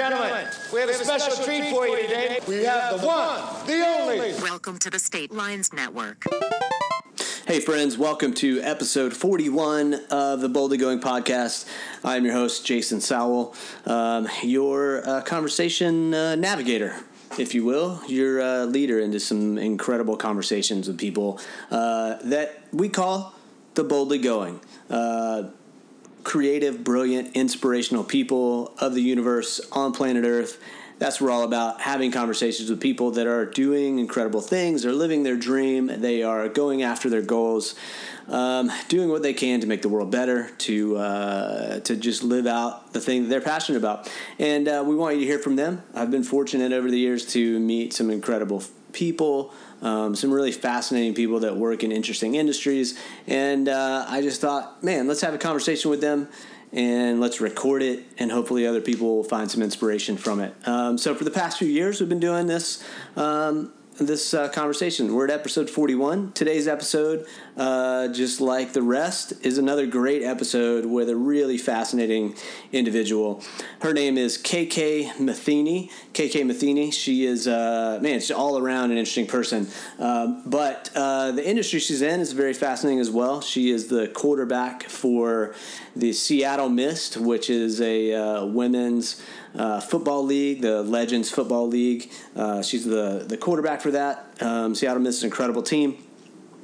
gentlemen, we have a special treat for you today. We have the one, the only. Welcome to the State Lines Network. Hey, friends, welcome to episode 41 of the Boldly Going podcast. I'm your host, Jason Sowell, um, your uh, conversation uh, navigator, if you will, your uh, leader into some incredible conversations with people uh, that we call the Boldly Going. Uh, creative, brilliant, inspirational people of the universe on planet Earth. That's what we're all about having conversations with people that are doing incredible things, they're living their dream, they are going after their goals, um, doing what they can to make the world better, to uh, to just live out the thing that they're passionate about. And uh, we want you to hear from them. I've been fortunate over the years to meet some incredible people, um, some really fascinating people that work in interesting industries. And uh, I just thought, man, let's have a conversation with them and let's record it, and hopefully other people will find some inspiration from it. Um, so for the past few years, we've been doing this. Um, this uh, conversation. We're at episode 41. Today's episode, uh, just like the rest, is another great episode with a really fascinating individual. Her name is KK Matheny. KK Matheny. She is, uh, man, she's all around an interesting person. Um, but uh, the industry she's in is very fascinating as well. She is the quarterback for the Seattle Mist, which is a uh, women's uh, football league, the Legends Football League. Uh, she's the, the quarterback for that. Um, Seattle Mist is an incredible team.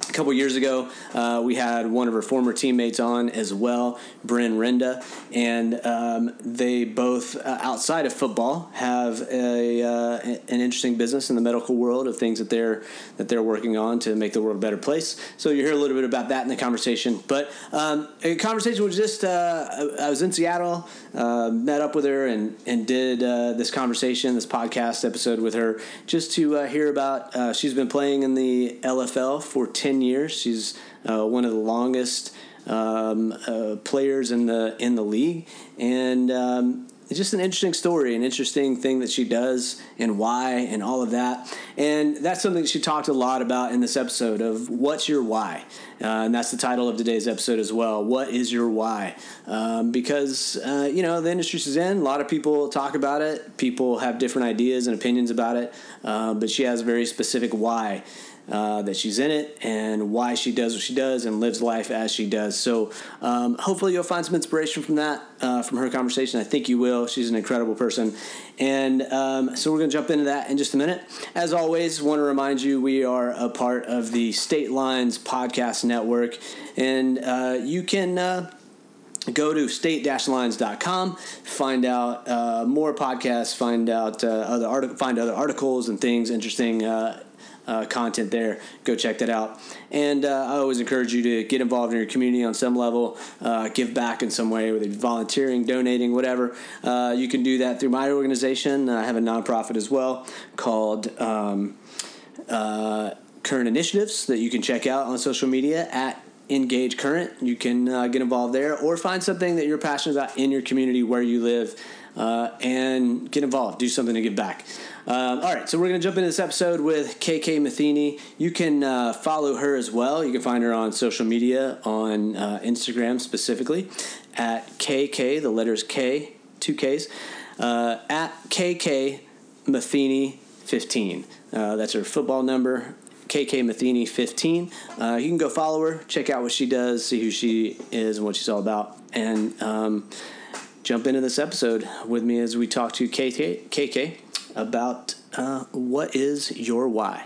A couple years ago, uh, we had one of her former teammates on as well, Bryn Renda, and um, they both, uh, outside of football, have a, uh, an interesting business in the medical world of things that they're that they're working on to make the world a better place. So you hear a little bit about that in the conversation. But um, a conversation was just uh, I was in Seattle, uh, met up with her, and and did uh, this conversation, this podcast episode with her, just to hear about. she's been playing in the LFL for ten years. She's uh, one of the longest um, uh, players in the in the league, and um, it's just an interesting story, an interesting thing that she does, and why, and all of that. And that's something that she talked a lot about in this episode of what's your why, uh, and that's the title of today's episode as well. What is your why? Um, because uh, you know the industry she's in, a lot of people talk about it. People have different ideas and opinions about it, uh, but she has a very specific why uh, that she's in it and why she does what she does and lives life as she does. So um, hopefully you'll find some inspiration from that, uh, from her conversation. I think you will. She's an incredible person. And um, so we're going to jump into that in just a minute. As always, want to remind you we are a part of the State Lines Podcast Network. And uh, you can uh, go to state-lines.com find out uh, more podcasts find out uh, other find other articles and things interesting uh, uh, content there. Go check that out. And uh, I always encourage you to get involved in your community on some level, uh, give back in some way, whether volunteering, donating, whatever. Uh, you can do that through my organization. I have a nonprofit as well called. Um, uh, current initiatives that you can check out on social media at engage current you can uh, get involved there or find something that you're passionate about in your community where you live uh, and get involved do something to give back um, all right, so we're going to jump into this episode with KK Matheny. You can uh, follow her as well. You can find her on social media, on uh, Instagram specifically, at KK, the letters K, two Ks, uh, at KK Matheny 15. Uh, that's her football number, KK Matheny 15. Uh, you can go follow her, check out what she does, see who she is and what she's all about, and um, jump into this episode with me as we talk to KK. KK about uh, what is your why.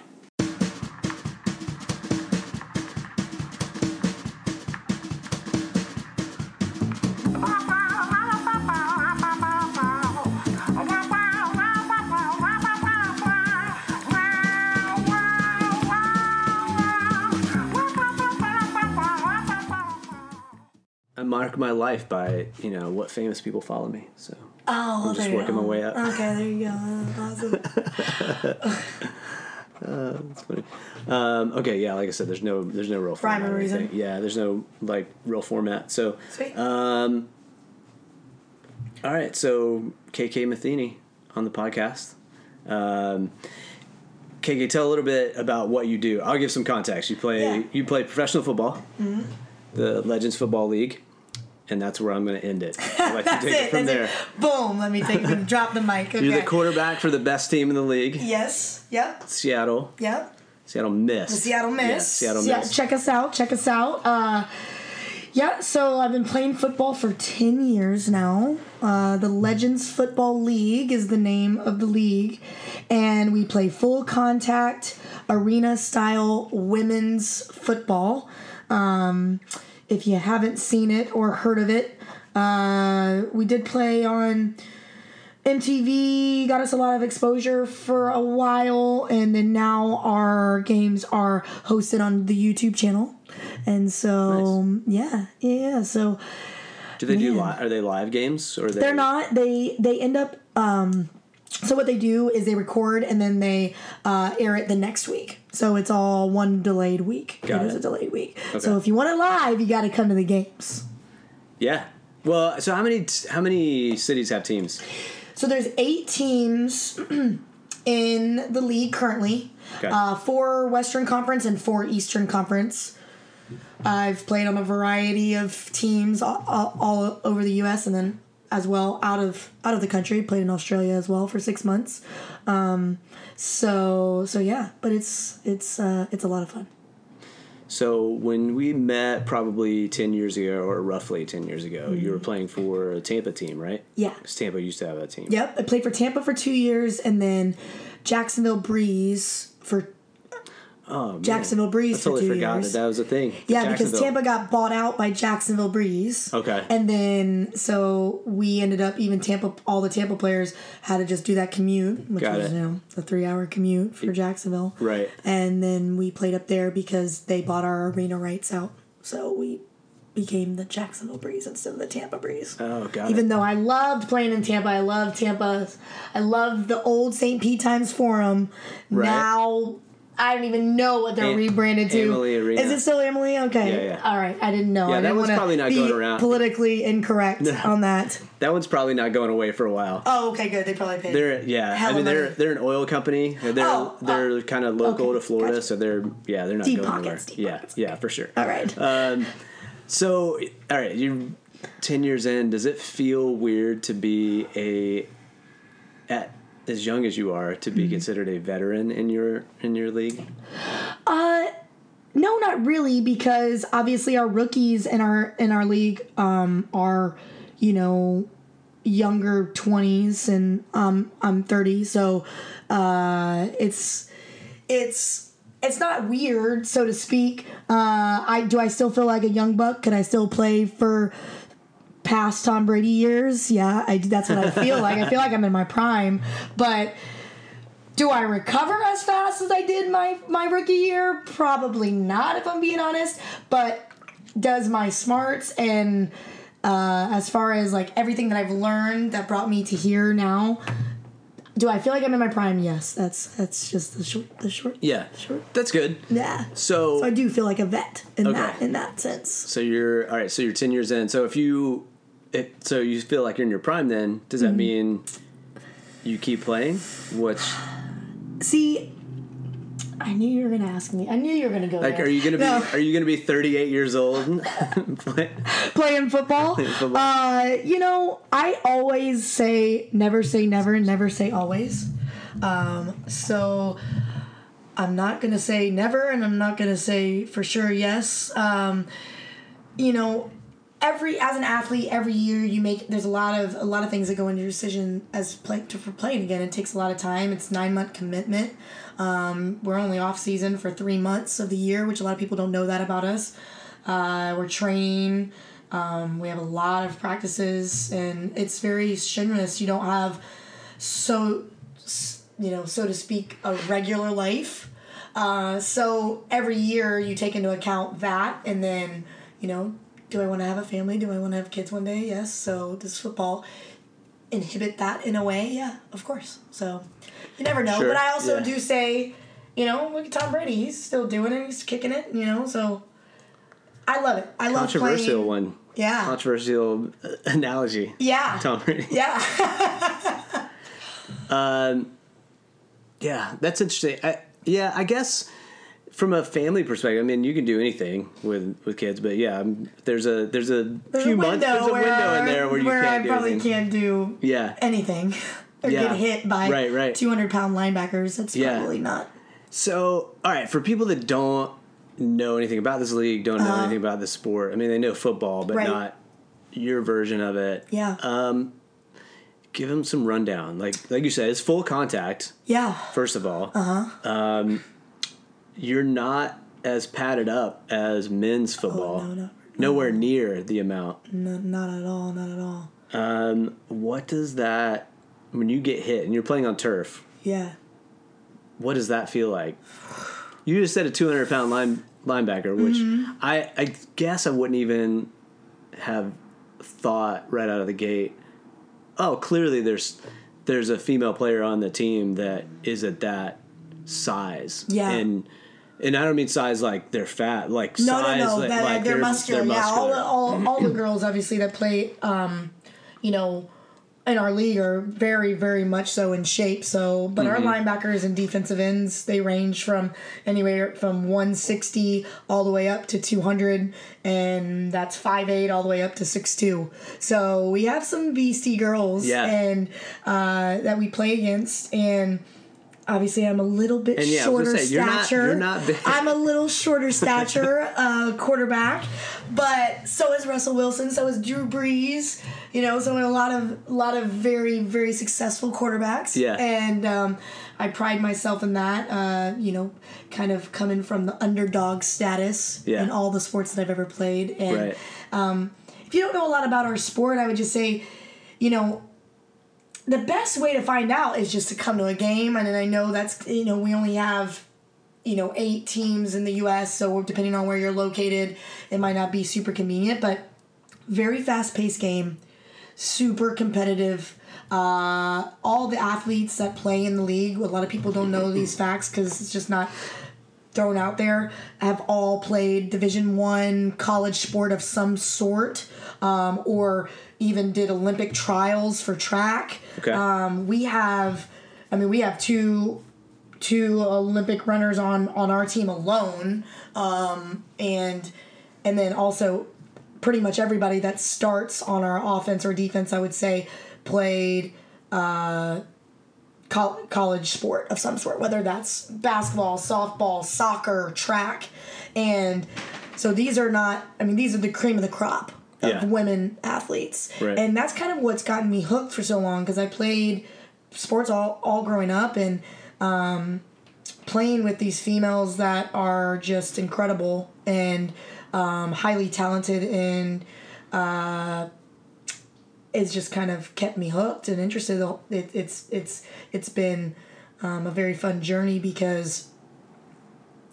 My life by you know what famous people follow me. So Oh, I'm just working my way up. Okay, there you go. Awesome. Uh, that's funny. Um, okay, yeah, like I said, there's no there's no real Rhyme or reason. Yeah, there's no like real format. So Sweet. Um, all right, so KK Matheny on the podcast. Um, KK, tell a little bit about what you do. I'll give some context. You play Yeah. you play professional football, the Legends Football League, and that's where I'm going to end it. Let you That's take it. it from there. it. Boom. Let me take it. drop the mic. Okay. You're the quarterback for the best team in the league, Yes. Yep. Seattle. Yep. Seattle Mist. The Seattle Mist. Yeah, Seattle Yeah, Mist. check us out. Check us out. Uh, yeah, so I've been playing football for 10 years now. Uh, the Legends Football League is the name of the league. And we play full contact, arena style women's football. Um, if you haven't seen it or heard of it, uh, we did play on MTV got us a lot of exposure for a while, and then now our games are hosted on the YouTube channel. And so, yeah, yeah, yeah. So Do they do? Man. Li- are they live games or are they? they're not. They they end up. Um, so what they do is they record and then they uh, air it the next week. So it's all one delayed week. Got it is a delayed week. Okay. So if you want it live, you got to come to the games. Yeah. Well, so how many how many cities have teams? So there's eight teams in the league currently. Okay. Uh, four Western Conference and four Eastern Conference. I've played on a variety of teams all, all, all over the U.S. and then as well out of out of the country. Played in Australia as well for six months. Um, so so yeah, but it's it's uh, it's a lot of fun. So when we met probably ten years ago, or roughly ten years ago, you Mm-hmm. were playing for a Tampa team, right? Yeah. Tampa used to have that team. Yep, I played for Tampa for two years and then Jacksonville Breeze for Oh, man. Jacksonville Breeze I totally for two forgot years. that that was a thing. Yeah, because Tampa got bought out by Jacksonville Breeze. Okay. And then so we ended up even Tampa all the Tampa players had to just do that commute, which Got was it. you know a three hour commute for Jacksonville. Right. And then we played up there because they bought our arena rights out. So we became the Jacksonville Breeze instead of the Tampa Breeze. Oh, got Even it. though I loved playing in Tampa, I loved Tampa. I loved the old St. Pete Times Forum. Right. Now I don't even know what they're Am- rebranded to. Amalie Arena. Is it still Amalie? Okay. Yeah, yeah. All right. I didn't know. Yeah, I that didn't one's wanna probably not be going around. Politically incorrect on that. That one's probably not going away for a while. Oh, okay, good. They probably paid. They're yeah. I Hella mean they're money. they're an oil company. They're Oh, they're oh, kind of local okay, to Florida, gotcha. so they're yeah they're not Deep going pockets, anywhere. deep yeah, pockets. yeah, for sure. all right. Um, so all right, you're ten years in. Does it feel weird to be a at as young as you are to Mm-hmm. be considered a veteran in your in your league? Uh no, not really, because obviously our rookies in our in our league um, are, you know, younger twenties, and um, I'm thirty, so uh, it's it's it's not weird, so to speak. Uh, I do I still feel like a young buck? Can I still play for past Tom Brady years? Yeah, I, that's what I feel like. I feel like I'm in my prime, but do I recover as fast as I did my my rookie year? Probably not, if I'm being honest. But does my smarts and uh, as far as like everything that I've learned that brought me to here now, do I feel like I'm in my prime? Yes, that's that's just the short the short. Yeah, Sure. that's good. Yeah. So, So I do feel like a vet in Okay. that in that sense. so you're all right. So you're ten years in. So if you it so you feel like you're in your prime, then does that Mm-hmm. mean you keep playing? Which See, I knew you were gonna ask me. I knew you were gonna go. like there. are you gonna be No. are you gonna be 38 years old? Play- playing football. football. Uh, you know, I always say never say never, never say always. Um, so I'm not gonna say never, and I'm not gonna say for sure yes. Um, you know, every as an athlete, every year you make there's a lot of a lot of things that go into your decision as play to, for playing again. It takes a lot of time. It's nine month commitment. Um, we're only off season for three months of the year, which a lot of people don't know that about us. Uh, we're training. Um, we have a lot of practices, and it's very strenuous. You don't have so, you know, so to speak, a regular life. Uh, so every year you take into account that, and then you know, do I want to have a family? Do I want to have kids one day? Yes. So does football inhibit that in a way? Yeah, of course. So you never know. Sure, But I also yeah. do say, you know, look at Tom Brady. He's still doing it. He's kicking it. You know, so I love it. I love it. Controversial playing. one. Yeah. Controversial analogy. yeah. Tom Brady. Yeah. um, Yeah, that's interesting. I, yeah, I guess from a family perspective, I mean, you can do anything with with kids, but yeah, um, there's a there's a There's few a months there's a where, window in there where you can't I do probably anything. can't do Yeah. anything or Yeah. get hit by Right, right. 200 pound linebackers. That's Yeah. probably not. So, all right, for people that don't know anything about this league, don't know anything about this sport. I mean, they know football, but. Right. not your version of it. Yeah. Um, give them some rundown. Like like you said, it's full contact. yeah. First of all, uh-huh. um, you're not as padded up as men's football. Oh, no, no. Nowhere near the amount. No, not at all. Not at all. Um, what does that when you get hit and you're playing on turf? Yeah. What does that feel like? You just said a 200 pound line linebacker, which Mm-hmm. I I guess I wouldn't even have thought right out of the gate. Oh, clearly there's there's a female player on the team that is at that size. Yeah. and and I don't mean size like they're fat, like No, size no, no. like, that, like they're, muscular. they're Yeah, all, the- all, all the girls obviously that play, um, you know, in our league are very, very much so in shape. So, but Mm-hmm. our linebackers and defensive ends they range from anywhere from 160 all the way up to 200, and that's 5'8 all the way up to 6'2. So we have some beastie girls, Yeah. and uh, that we play against, and. Obviously, I'm a little bit And yeah, shorter say, you're not- stature. you're not big. I'm a little shorter stature uh, quarterback, but so is Russell Wilson. So is Drew Brees. You know, so a lot of a lot of very very successful quarterbacks. Yeah. and um, I pride myself in that. Uh, you know, kind of coming from the underdog status Yeah. in all the sports that I've ever played. And right. if you don't know a lot about our sport, I would just say, you know, the best way to find out is just to come to a game. And then I know that's, you know, we only have, you know, eight teams in the U.S. So depending on where you're located, it might not be super convenient, but very fast paced game, super competitive. Uh, all the athletes that play in the league, a lot of people don't know these facts because it's just not thrown out there have all played division one college sport of some sort um, or even did olympic trials for track Okay. um, we have i mean we have two two olympic runners on on our team alone um, and and then also pretty much everybody that starts on our offense or defense i would say played col- college sport of some sort, whether that's basketball, softball, soccer, track. And so these are not, I mean, these are the cream of the crop of Yeah. women athletes. Right. And that's kind of what's gotten me hooked for so long because I played sports all, all growing up and um, playing with these females that are just incredible and um, highly talented and uh, it's just kind of kept me hooked and interested. It, it's it's it's been um, a very fun journey because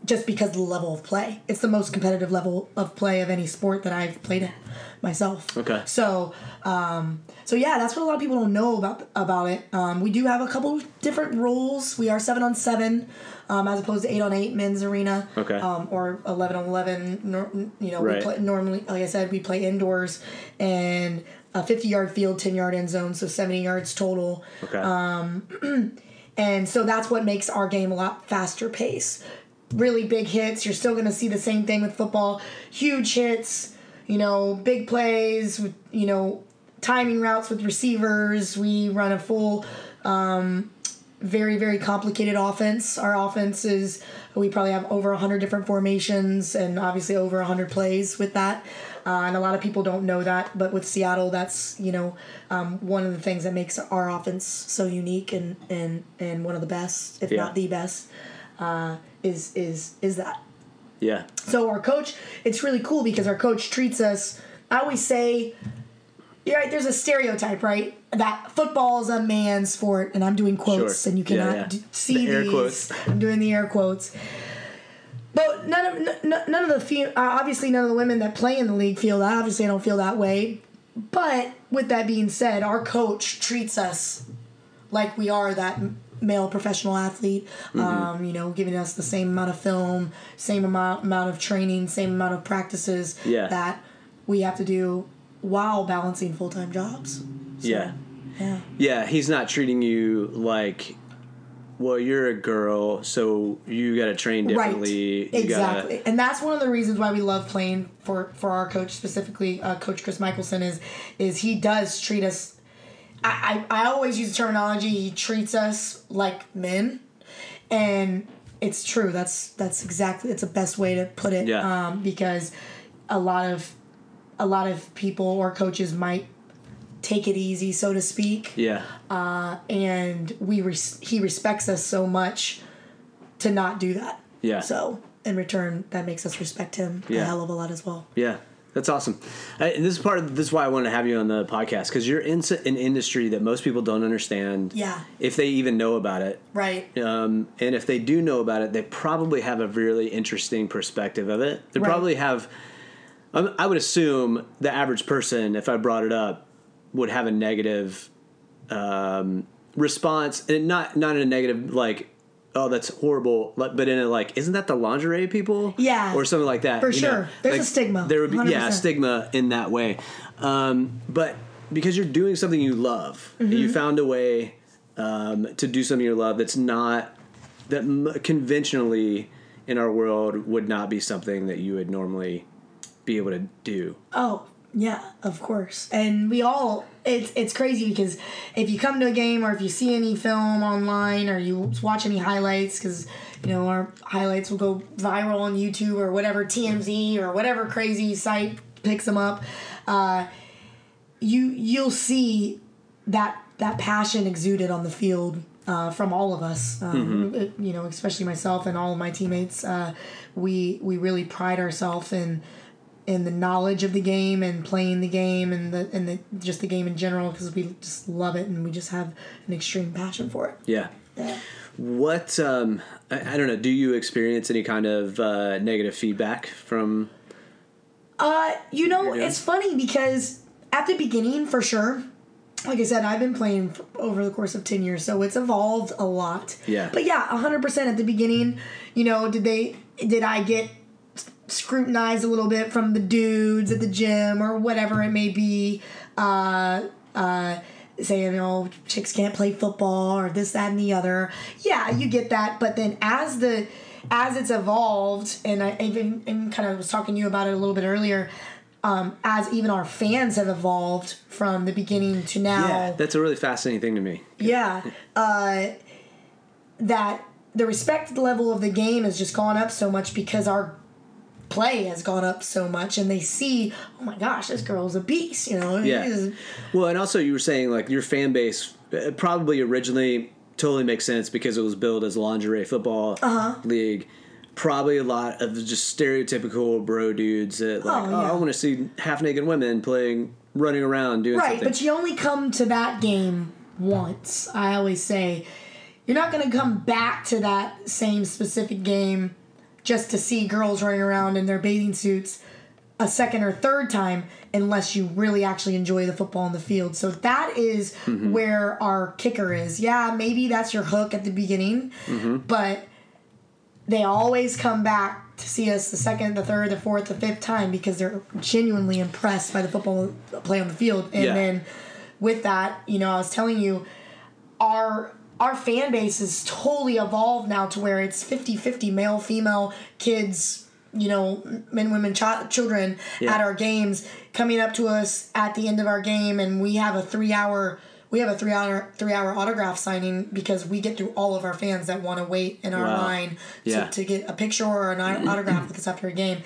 just because the level of play, it's the most competitive level of play of any sport that I've played in myself. Okay. So um, so yeah, that's what a lot of people don't know about about it. Um, we do have a couple different rules. We are seven on seven. Um, as opposed to eight on eight men's arena, Okay. um, or eleven on eleven. Nor, you know, Right. we play normally, like I said, we play indoors and a 50 yard field, 10 yard end zone, so 70 yards total. Okay. Um, And so that's what makes our game a lot faster pace. Really big hits. You're still going to see the same thing with football. Huge hits, you know, big plays, with, you know, timing routes with receivers. We run a full, um, very, very complicated offense. Our offense is, we probably have over 100 different formations and obviously over 100 plays with that. Uh, and a lot of people don't know that, but with Seattle, that's you know um, one of the things that makes our offense so unique and and and one of the best, if Yeah. not the best, uh, is is is that. yeah. So our coach, it's really cool because our coach treats us. I always say, you're right. There's a stereotype, right? That football is a man's sport, and I'm doing quotes, Sure. and you cannot yeah. d- see The these. quotes. I'm doing the air quotes. But none of n- none of the fe- uh, obviously none of the women that play in the league feel that. Obviously, I don't feel that way. But with that being said, our coach treats us like we are that male professional athlete. Mm-hmm. Um, you know, giving us the same amount of film, same amount amount of training, same amount of practices Yeah. that we have to do while balancing full time jobs. yeah. Yeah. Yeah, he's not treating you like well, you're a girl, so you got to train differently. Right. You Exactly. Gotta, And that's one of the reasons why we love playing for for our coach specifically, uh, Coach Chris Michelson is is he does treat us. I, I I always use the terminology. He treats us like men, and it's true. That's that's exactly it's the best way to put it. Yeah. Um, because a lot of a lot of people or coaches might take it easy, so to speak yeah. and we res- he respects us so much to not do that. Yeah. So in return, that makes us respect him Yeah. a hell of a lot as well. Yeah, that's awesome. And this is part of this is why I wanted to have you on the podcast because you're in an industry that most people don't understand. Yeah. If they even know about it, Right. um, and if they do know about it, they probably have a really interesting perspective of it. They Right. probably have. Um, I would assume the average person, if I brought it up, would have a negative um, response, and not not in a negative like. Oh, that's horrible! But in a like, isn't that the lingerie people? Yeah. or something like that. For you know? sure. There's a stigma, There would be yeah, 100%. stigma in that way. Um, but because you're doing something you love, Mm-hmm. you found a way um, to do something you love that's not that m- conventionally in our world would not be something that you would normally be able to do. Oh, yeah, of course. And we all it's it's crazy because if you come to a game or if you see any film online or you watch any highlights cuz you know our highlights will go viral on YouTube or whatever TMZ or whatever crazy site picks them up uh you you'll see that that passion exuded on the field uh, from all of us, um, Mm-hmm. you know, especially myself and all of my teammates. Uh, we we really pride ourselves in in the knowledge of the game and playing the game and the and the just the game in general because we just love it and we just have an extreme passion for it. Yeah. Yeah. What um, I, I don't know. Do you experience any kind of uh, negative feedback from? Uh, you know, it's funny because at the beginning, for sure, like I said, I've been playing over the course of 10 years, so it's evolved a lot. Yeah. But yeah, 100% at the beginning, you know, did they, did I get scrutinized a little bit from the dudes at the gym or whatever it may be, uh, uh, saying, know, chicks can't play football or this, that, and the other. Yeah, you get that. But then as the, as it's evolved, and I even, and kind of was talking to you about it a little bit earlier, um, as even our fans have evolved from the beginning to now. Yeah, that's a really fascinating thing to me. Yeah. Uh, that the respect level of the game has just gone up so much because our play has gone up so much and they see, oh my gosh, this girl's a beast, you know? Yeah. Well, and also you were saying like your fan base uh, probably originally totally makes sense because it was built as lingerie football Uh-huh. league. Probably a lot of just stereotypical bro dudes that like, Oh, oh, yeah. I want to see half naked women playing, running around doing Right, something. but you only come to that game once. I always say you're not going to come back to that same specific game just to see girls running around in their bathing suits a second or third time unless you really actually enjoy the football on the field. So that is Mm-hmm. where our kicker is. Yeah, maybe that's your hook at the beginning, Mm-hmm. but they always come back to see us the second, the third, the fourth, the fifth time because they're genuinely impressed by the football play on the field. And Yeah. then with that, you know, I was telling you, our our fan base is totally evolved now to where it's 50-50 male, female, kids, you know, men, women, ch- children Yeah. at our games coming up to us at the end of our game and we have a three hour we have a three hour three hour autograph signing because we get through all of our fans that want to wait in our Wow. line Yeah. to, to get a picture or an autograph with us after a game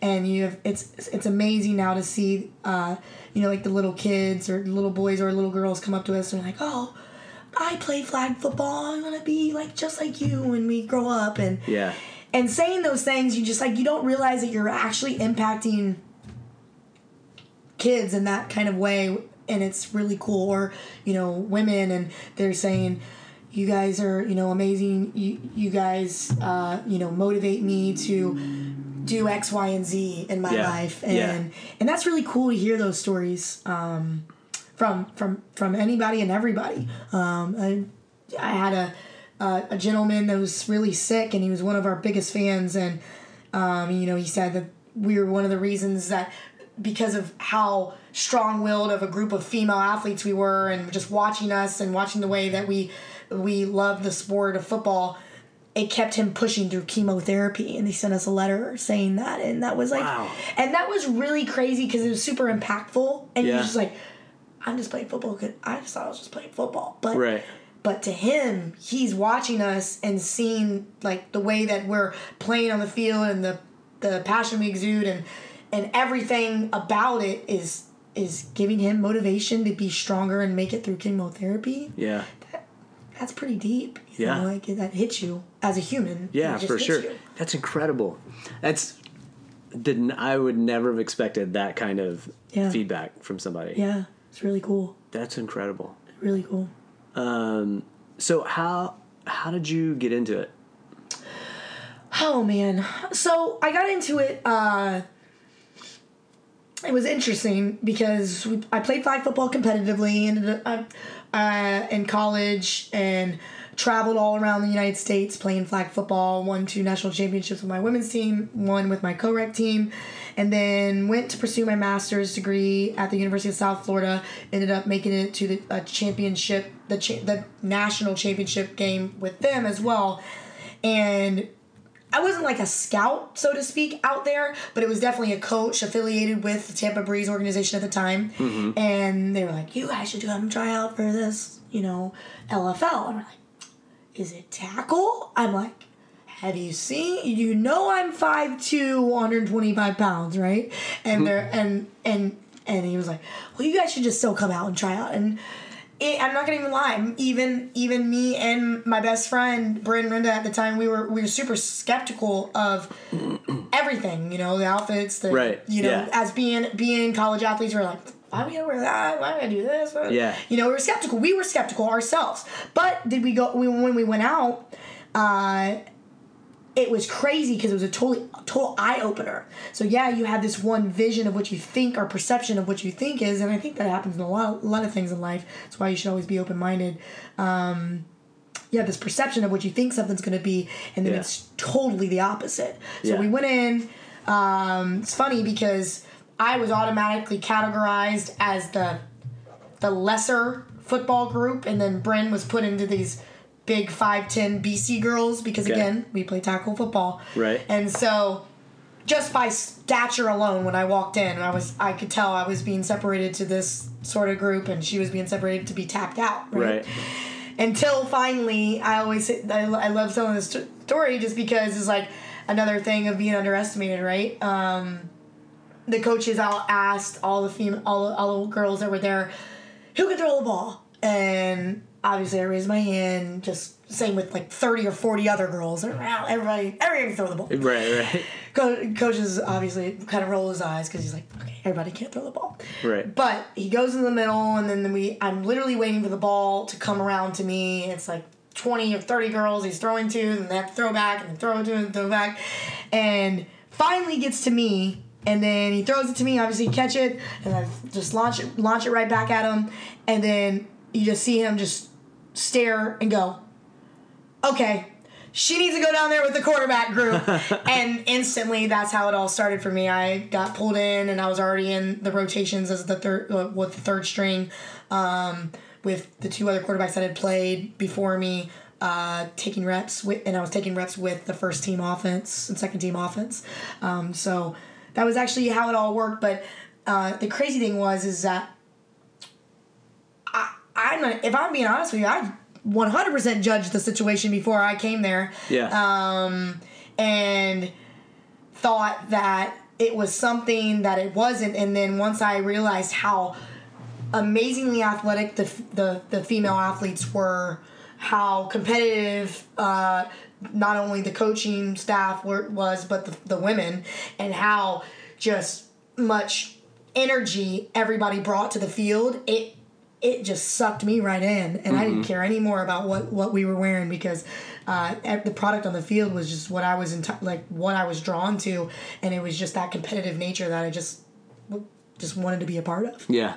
and you have it's it's amazing now to see uh you know like the little kids or little boys or little girls come up to us and like oh I play flag football. I'm gonna be like just like you when we grow up, and yeah. and saying those things, you just like you don't realize that you're actually impacting kids in that kind of way, and it's really cool. Or you know, women, and they're saying, "You guys are you know amazing. You you guys uh, you know motivate me to." do X, Y, and Z in my Yeah. life, and Yeah. and that's really cool to hear those stories um, from from from anybody and everybody. Um, I, I had a, a a gentleman that was really sick, and he was one of our biggest fans, and um, you know he said that we were one of the reasons that because of how strong-willed of a group of female athletes we were, and just watching us and watching the way that we we love the sport of football, it kept him pushing through chemotherapy, and he sent us a letter saying that, and that was like, Wow. and that was really crazy because it was super impactful, and he Yeah. was just like, I'm just playing football because I just thought I was just playing football, but Right. but to him, he's watching us and seeing like the way that we're playing on the field and the the passion we exude and and everything about it is is giving him motivation to be stronger and make it through chemotherapy. Yeah. That's pretty deep. You Yeah. know, like that hits you as a human. Yeah, for sure. you. That's incredible. That's didn't I would never have expected that kind of Yeah. feedback from somebody. Yeah, it's really cool. That's incredible. Really cool. Um, so how how did you get into it? Oh man. So I got into it uh it was interesting because we, I played flag football competitively up uh, in college and traveled all around the United States playing flag football. Won two national championships with my women's team, one with my co-rec team, and then went to pursue my master's degree at the University of South Florida. Ended up making it to the uh, championship, the cha- the national championship game with them as well, and I wasn't like a scout, so to speak, out there, but it was definitely a coach affiliated with the Tampa Breeze organization at the time. And they were like, you guys should come try out for this, you know, LFL. And I'm like, is it tackle? I'm like, have you seen? You know, I'm 5'2", 125 pounds, right? And they're and and and he was like, well, you guys should just still come out and try out. And it, I'm not gonna even lie. Even even me and my best friend Bryn Renda at the time, we were we were super skeptical of everything. You know, the outfits, the Right, you know, yeah. as being being college athletes, we are like. Why are we gonna wear that? Why are we gonna do this? Yeah. You know, we were skeptical. We were skeptical ourselves. But did we go we, when we went out? Uh, it was crazy because it was a totally total eye opener. So yeah, you have this one vision of what you think or perception of what you think is, and I think that happens in a lot, a lot of things in life. That's why you should always be open minded. Um, you have this perception of what you think something's going to be, and then Yeah. it's totally the opposite. So Yeah. we went in. Um, it's funny because I was automatically categorized as the the lesser football group, and then Bryn was put into these big 5'10 BC girls because, Okay. again, we play tackle football. Right. And so, just by stature alone, when I walked in, I was I could tell I was being separated to this sort of group, and she was being separated to be tapped out. Right. Until finally, I always I, I love telling this st- story just because it's like another thing of being underestimated, right? Um, the coaches all asked all the female all, the- all the girls that were there who could throw the ball and obviously i raised my hand just same with like 30 or 40 other girls. Everybody everybody can throw the ball. Right, right. Co- coaches obviously kind of roll his eyes because he's like okay everybody can't throw the ball. Right. but he goes in the middle and then we i'm literally waiting for the ball to come around to me. It's like 20 or 30 girls he's throwing to and they have to throw back and throw it to and throw back. And finally gets to me and then he throws it to me obviously catch it and i just launch it launch it right back at him. And then you just see him just stare and go okay she needs to go down there with the quarterback group. And instantly that's how it all started for me. I got pulled in and i was already in the rotations as the third uh, with the third string um, with the two other quarterbacks that had played before me uh, taking reps with and i was taking reps with the first team offense and second team offense. Um, so that was actually how it all worked. But uh, the crazy thing was is that I'm if I'm being honest with you, I 100% judged the situation before I came there Yeah. um, and thought that it was something that it wasn't. And then once I realized how amazingly athletic the, the, the female athletes were, how competitive uh, not only the coaching staff were, was, but the, the women, and how just much energy everybody brought to the field, it it just sucked me right in, and I didn't care anymore about what what we were wearing because uh, the product on the field was just what I was in like what I was drawn to, and it was just that competitive nature that I just just wanted to be a part of. Yeah.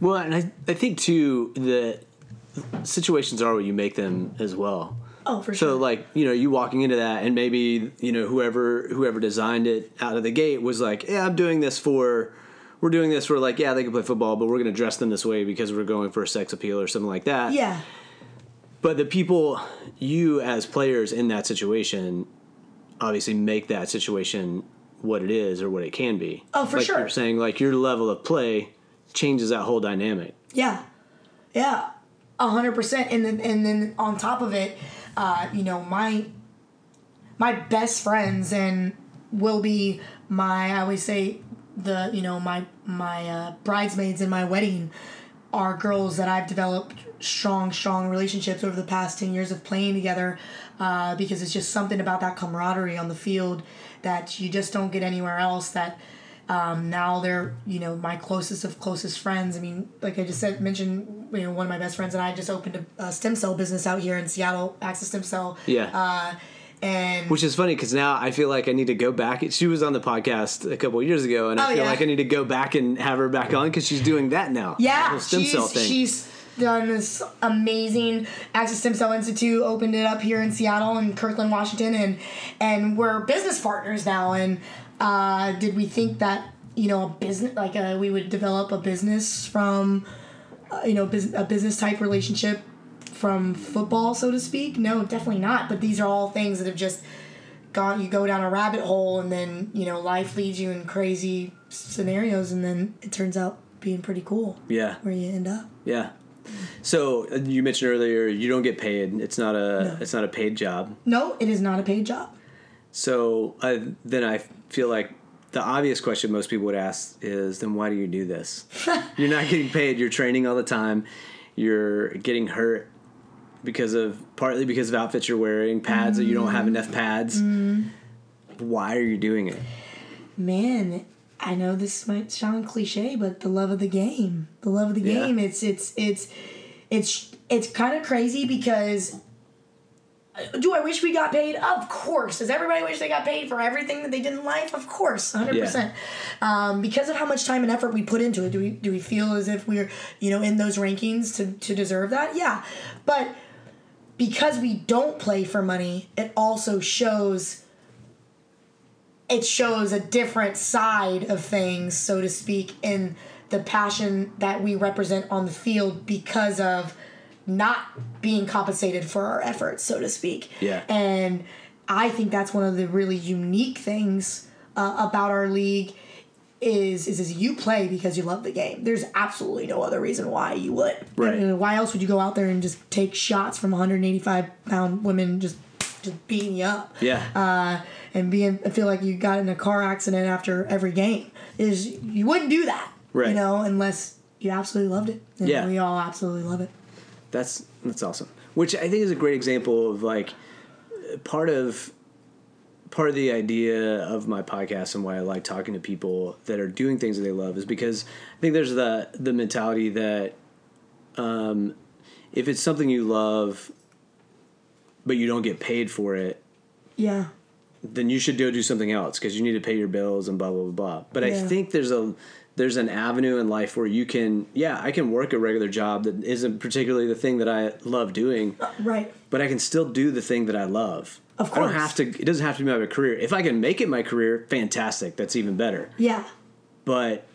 Well, and I, I think too the situations are what you make them as well. Oh, for sure. So like you know you walking into that and maybe you know whoever whoever designed it out of the gate was like yeah I'm doing this for we're doing this We're like yeah they can play football but we're going to dress them this way because we're going for a sex appeal or something like that. yeah, But the people, you as players in that situation, obviously make that situation what it is or what it can be. Oh, for like sure. You're saying like your level of play changes that whole dynamic. Yeah, yeah, a hundred percent. And then and then on top of it, uh, you know my my best friends and will be my I always say the you know my my uh, bridesmaids in my wedding are girls that I've developed strong strong relationships over the past 10 years of playing together uh, because it's just something about that camaraderie on the field that you just don't get anywhere else that um, now they're you know my closest of closest friends. I mean, like I just said, mentioned you know one of my best friends and I just opened a, a stem cell business out here in Seattle, Access Stem Cell. Yeah. Uh, and Which is funny because now I feel like I need to go back. She was on the podcast a couple of years ago, and I Oh, feel yeah. like I need to go back and have her back on because she's doing that now. yeah, whole stem she's cell thing. she's done this amazing Access Stem Cell Institute. Opened it up here in Seattle and Kirkland, Washington, and and we're business partners now. And uh, did we think that you know a business like uh we would develop a business from uh, you know a business type relationship from football, so to speak? No, definitely not. But these are all things that have just gone. You go down a rabbit hole, and then you know life leads you in crazy scenarios, and then it turns out being pretty cool yeah, where you end up. yeah. So uh, you mentioned earlier you don't get paid. It's not a No. it's not a paid job. No, it is not a paid job. So uh, then I feel like the obvious question most people would ask is, then why do you do this? you're not getting paid. You're training all the time. You're getting hurt because of partly because of outfits you're wearing, pads that you don't have enough pads. Why are you doing it? Man, I know this might sound cliche, but the love of the game. The love of the Yeah. game. It's it's it's it's it's kind of crazy because uh, do I wish we got paid? Of course. Does everybody wish they got paid for everything that they did in life? Of course, hundred percent. Um, because of how much time and effort we put into it, do we do we feel as if we're you know in those rankings to to deserve that? Yeah, but because we don't play for money, it also shows it shows a different side of things, so to speak, in the passion that we represent on the field because of not being compensated for our efforts, so to speak. Yeah. And I think that's one of the really unique things uh, about our league is, is is you play because you love the game. There's absolutely no other reason why you would. Right. Mean, why else would you go out there and just take shots from 185 pound women just just beating you up? Yeah. uh, and being I feel like you got in a car accident after every game is you wouldn't do that, Right. You know, unless you absolutely loved it. And Yeah. we all absolutely love it. That's that's awesome. Which I think is a great example of like part of part of the idea of my podcast and why I like talking to people that are doing things that they love is because I think there's the the mentality that um, if it's something you love but you don't get paid for it, Yeah, then you should go do something else because you need to pay your bills and blah blah blah. blah. But I think there's a there's an avenue in life where you can yeah I can work a regular job that isn't particularly the thing that I love doing, right. but I can still do the thing that I love. Of course. I don't have to. It doesn't have to be my career. If I can make it my career, fantastic. That's even better. Yeah, But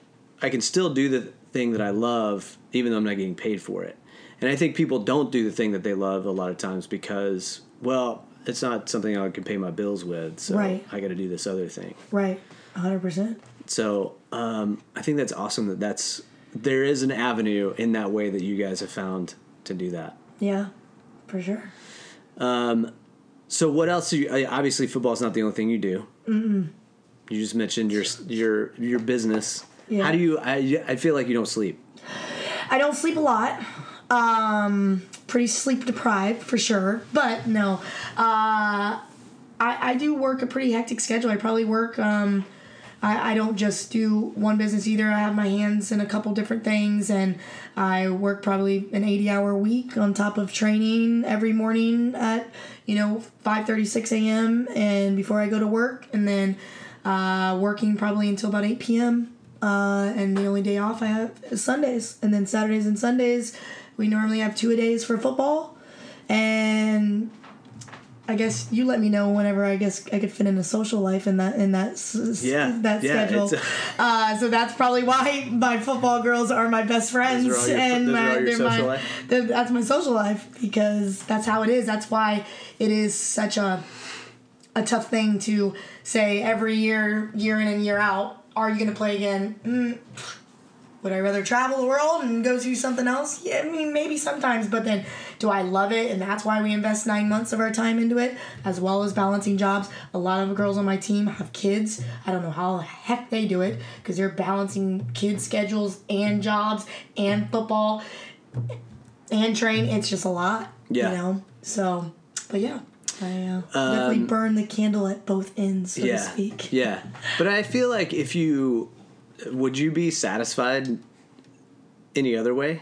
I can still do the thing that I love, even though I'm not getting paid for it. And I think people don't do the thing that they love a lot of times because, well, it's not something I can pay my bills with. So Right. I got to do this other thing. right. hundred percent. So um, I think that's awesome that that's there is an avenue in that way that you guys have found to do that. Yeah, for sure. So what else? Do you, obviously, football is not the only thing you do. mm You just mentioned your your your business. Yeah. How do you? I I feel like you don't sleep. I don't sleep a lot. Um, pretty sleep deprived for sure. But no, uh, I, I do work a pretty hectic schedule. I probably work. Um, I, I don't just do one business either. I have my hands in a couple different things, and I work probably an eighty-hour week on top of training every morning at you know five thirty six a.m. and before I go to work, and then uh, working probably until about eight p.m. Uh, and the only day off I have is Sundays, and then Saturdays and Sundays we normally have two a days for football, and I guess you let me know whenever I guess I could fit in a social life in that in that Yeah, that yeah, schedule. it's uh, so that's probably why my football girls are my best friends Those are all your- and my they're social my life? they're- that's my social life because that's how it is. That's why it is such a a tough thing to say every year, year in and year out. Are you going to play again? Mm, would I rather travel the world and go do something else? Yeah, I mean, maybe sometimes, but then do I love it? And that's why we invest nine months of our time into it, as well as balancing jobs. A lot of girls on my team have kids. I don't know how the heck they do it because they're balancing kids' schedules and jobs and football and train. It's just a lot, Yeah. you know? So, but yeah. I uh, definitely burn the candle at both ends, so Um, yeah, to speak. yeah. But I feel like if you would you be satisfied any other way?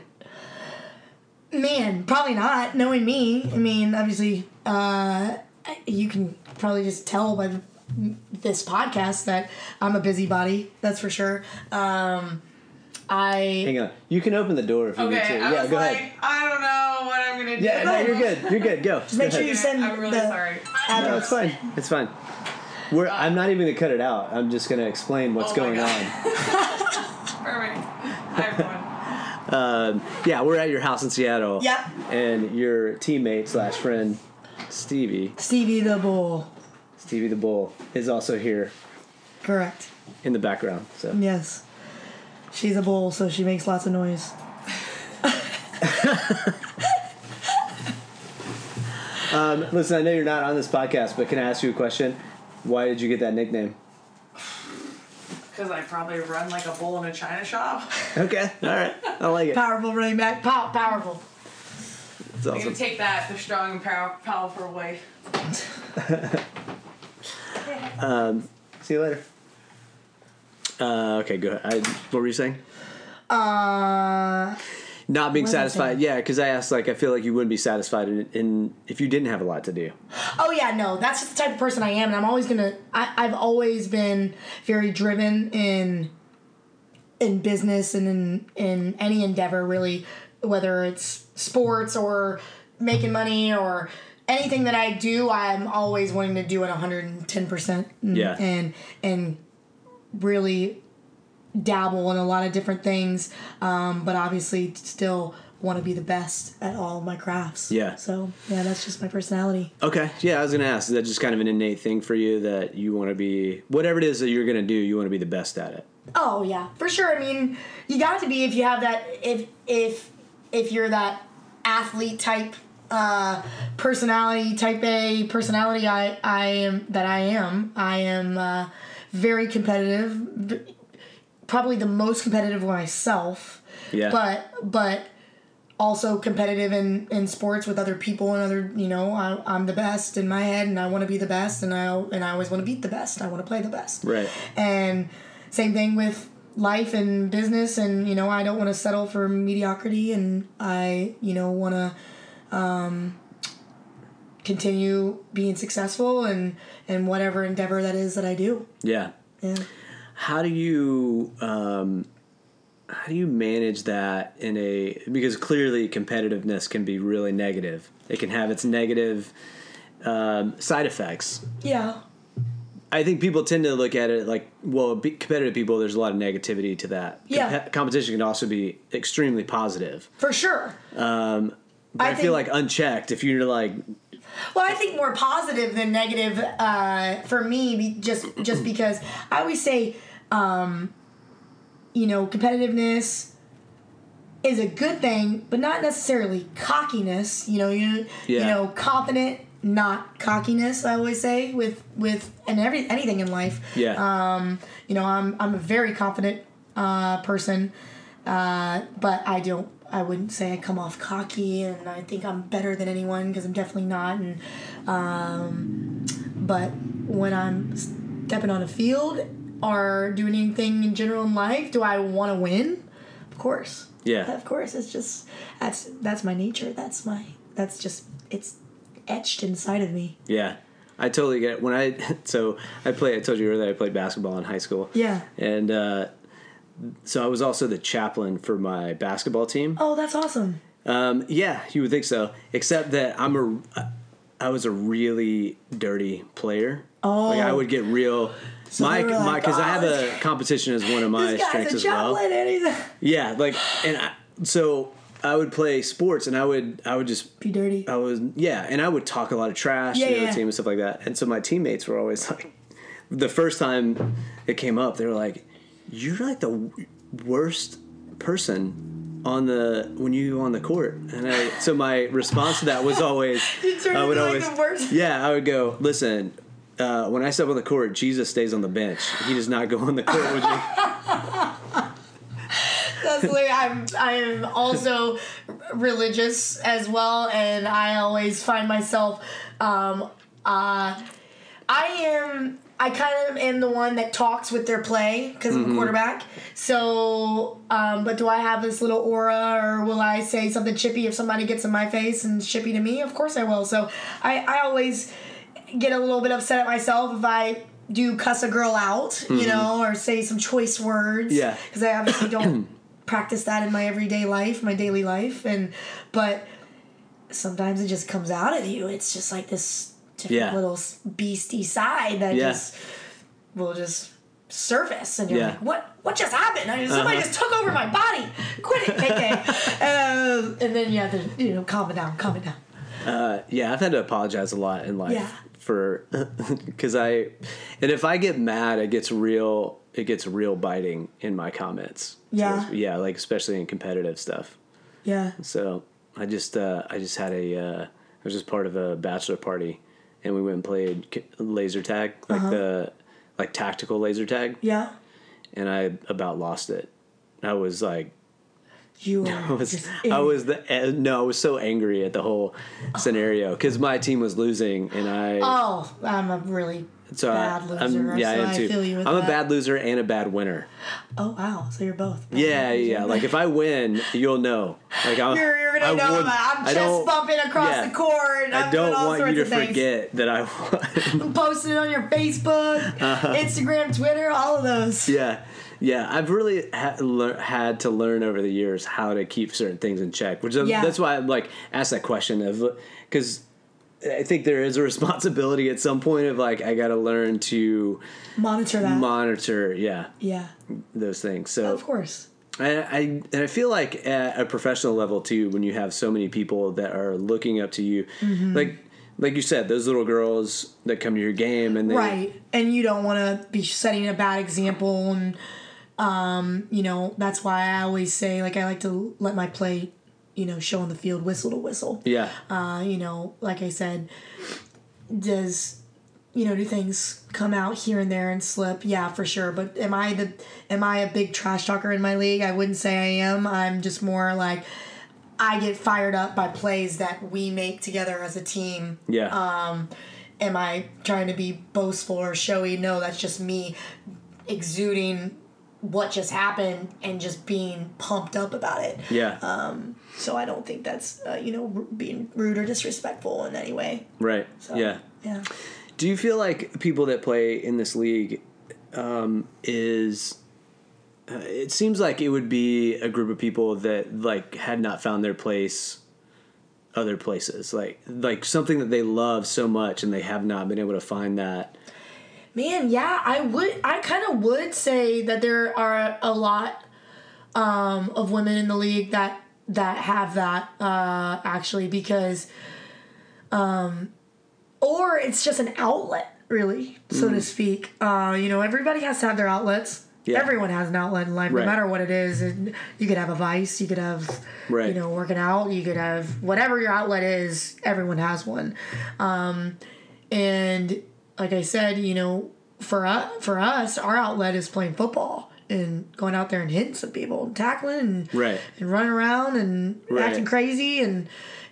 Man, probably not. Knowing me, I mean, obviously, uh, you can probably just tell by this podcast that I'm a busybody. That's for sure. Um, I Hang on, you can open the door if you need to. I Yeah, was go like, ahead. I don't know what I'm gonna do. Yeah, no, you're good. You're good. Go. just make Go sure you send I'm really the sorry. No, it's fine. It's fine. We're, I'm not even gonna cut it out. I'm just gonna explain what's Oh going on. Perfect. Hi everyone. Um, yeah, we're at your house in Seattle. Yep. And your teammate slash friend Stevie, Stevie the Bull. Stevie the Bull, is also here Correct. in the background. So Yes. She's a bull, so she makes lots of noise. um, listen, I know you're not on this podcast, but can I ask you a question? Why did you get that nickname? Because I probably run like a bull in a china shop. Okay, all right, I like it. Powerful running back. Pow- powerful. It's I'm awesome. gonna take that the strong and power- powerful way. See you later. Uh, okay, go ahead. I, what were you saying? Uh, Not being satisfied. Yeah, because I asked like I feel like you wouldn't be satisfied in, in if you didn't have a lot to do. Oh yeah, no, that's just the type of person I am, and I'm always gonna. I, I've always been very driven in in business and in in any endeavor, really, whether it's sports or making money or anything that I do. I'm always wanting to do it 110 percent. Yeah. and and really dabble in a lot of different things, um, but obviously still want to be the best at all my crafts. Yeah. So yeah, that's just my personality. Okay, yeah, I was gonna ask. Is that just kind of an innate thing for you that you want to be whatever it is that you're gonna do, you want to be the best at it? Oh yeah, for sure. I mean, you got to be if you have that if if if you're that athlete type uh personality type A personality I I am that I am. I am uh very competitive. Probably the most competitive with myself. Yeah. But but also competitive in, in sports with other people and other you know I, I'm the best in my head and I want to be the best and I and I always want to beat the best I want to play the best Right. and same thing with life and business and you know i don't want to settle for mediocrity and i you know want to um, continue being successful and and whatever endeavor that is that i do Yeah. yeah How do you um, how do you manage that in a because clearly competitiveness can be really negative. It can have its negative um, side effects. yeah I think people tend to look at it like, well, be- competitive people. There's a lot of negativity to that. Yeah. Compe- competition can also be extremely positive. for sure But I, I feel like unchecked, if you're like, Well, I think more positive than negative uh, for me, just just because I always say, um, you know, competitiveness is a good thing, but not necessarily cockiness. You know, you you know, confident, not cockiness. I always say with with and every anything in life. yeah, Um, you know, I'm I'm a very confident uh, person, uh, but I don't. I wouldn't say I come off cocky and I think I'm better than anyone because I'm definitely not. And um, but when I'm stepping on a field or doing anything in general in life, do I want to win? Of course. Yeah. Of course. It's just that's that's my nature. That's my that's just it's etched inside of me. yeah. I totally get it. When I so I play. I told you earlier I played basketball in high school. Yeah. and uh, so I was also the chaplain for my basketball team. Oh, that's awesome. Um, yeah, you would think so. Except that I'm a I was a really dirty player. Oh, like I would get real. my like, my because I have "Oh, a competition as one of my strengths as well. chaplain and he's a Yeah, like and I, so I would play sports and I would I would just be dirty. I was yeah, and I would talk a lot of trash Yeah, to the yeah. other team and stuff like that. And so my teammates were always like, the first time it came up, they were like, "You're like the worst person on the when you on the court." And I so my response to that was always, You I would like, always the worst. yeah, I would go listen. Uh, when I step on the court, Jesus stays on the bench. He does not go on the court with you That's like I'm I'm also religious as well, and I always find myself. Um, uh, I am. I kind of am the one that talks with their play because I'm a quarterback. So, um, but do I have this little aura, or will I say something chippy if somebody gets in my face and chippy to me? Of course I will. So, I I always get a little bit upset at myself if I do cuss a girl out, you know, or say some choice words. Yeah. Because I obviously don't practice that in my everyday life, my daily life, and but sometimes it just comes out of you. It's just like this Yeah. little beastie side that Yeah. just will just surface, and you're Yeah. like, "What? What just happened? I mean, somebody Uh-huh. just took over my body. Quit it, KK." um, and then you have to, you know, calm it down, calm it down. Uh, yeah, I've had to apologize a lot in life Yeah. for because I, and if I get mad, it gets real. It gets real biting in my comments. Yeah. So, yeah, like especially in competitive stuff. Yeah. So I just uh, I just had a uh, I was just part of a bachelor party, and we went and played laser tag, like Uh-huh. the like tactical laser tag, Yeah. and I about lost it. I was like You I was just I was the eh, no I was so angry at the whole scenario because my team was losing and I Oh, I'm a really so bad I, loser. I'm, yeah so I am too. feel you I'm that. a bad loser and a bad winner. Oh wow, so you're both. Yeah, losers. yeah. Like if I win, you'll know. Like I'm, You're, you're gonna I know would- I'm I chest bumping across yeah. the court. I I'm don't doing all want you to forget that I won. I'm posting it on your Facebook, Instagram, Twitter, all of those. Uh-huh. yeah, yeah. I've really ha- lear- had to learn over the years how to keep certain things in check. Which is, Yeah. that's why I'm like asked that question of because I think there is a responsibility at some point of like I got to learn to Monitor that. monitor. Yeah, yeah, those things. So of course. I, I and I feel like at a professional level too, when you have so many people that are looking up to you, Mm-hmm. like like you said, those little girls that come to your game and they, Right, and you don't want to be setting a bad example, and um, you know that's why I always say like I like to let my play, you know, show on the field, whistle to whistle. yeah, uh, you know, like I said, does you know do things come out here and there and slip? Yeah, for sure. But am I the am I a big trash talker in my league? I wouldn't say I am. I'm just more like I get fired up by plays that we make together as a team. yeah, Um, Am I trying to be boastful or showy? No, that's just me exuding what just happened and just being pumped up about it. yeah, uh, So I don't think that's uh, you know r- being rude or disrespectful in any way. right, yeah. Yeah. Do you feel like people that play in this league um, is? Uh, it seems like it would be a group of people that like had not found their place other places like like something that they love so much and they have not been able to find that Man, yeah, I would. I kind of would say that there are a lot um, of women in the league that that have that uh, actually because, um, or it's just an outlet, really, so to speak. Uh, you know, everybody has to have their outlets. Yeah. Everyone has an outlet in life, Right. no matter what it is. And you could have a vice, you could have, Right. you know, working out, you could have whatever your outlet is. Everyone has one. Um, and like I said, you know, for us, for us, our outlet is playing football and going out there and hitting some people, and tackling, and Right. and running around and Right. acting crazy, and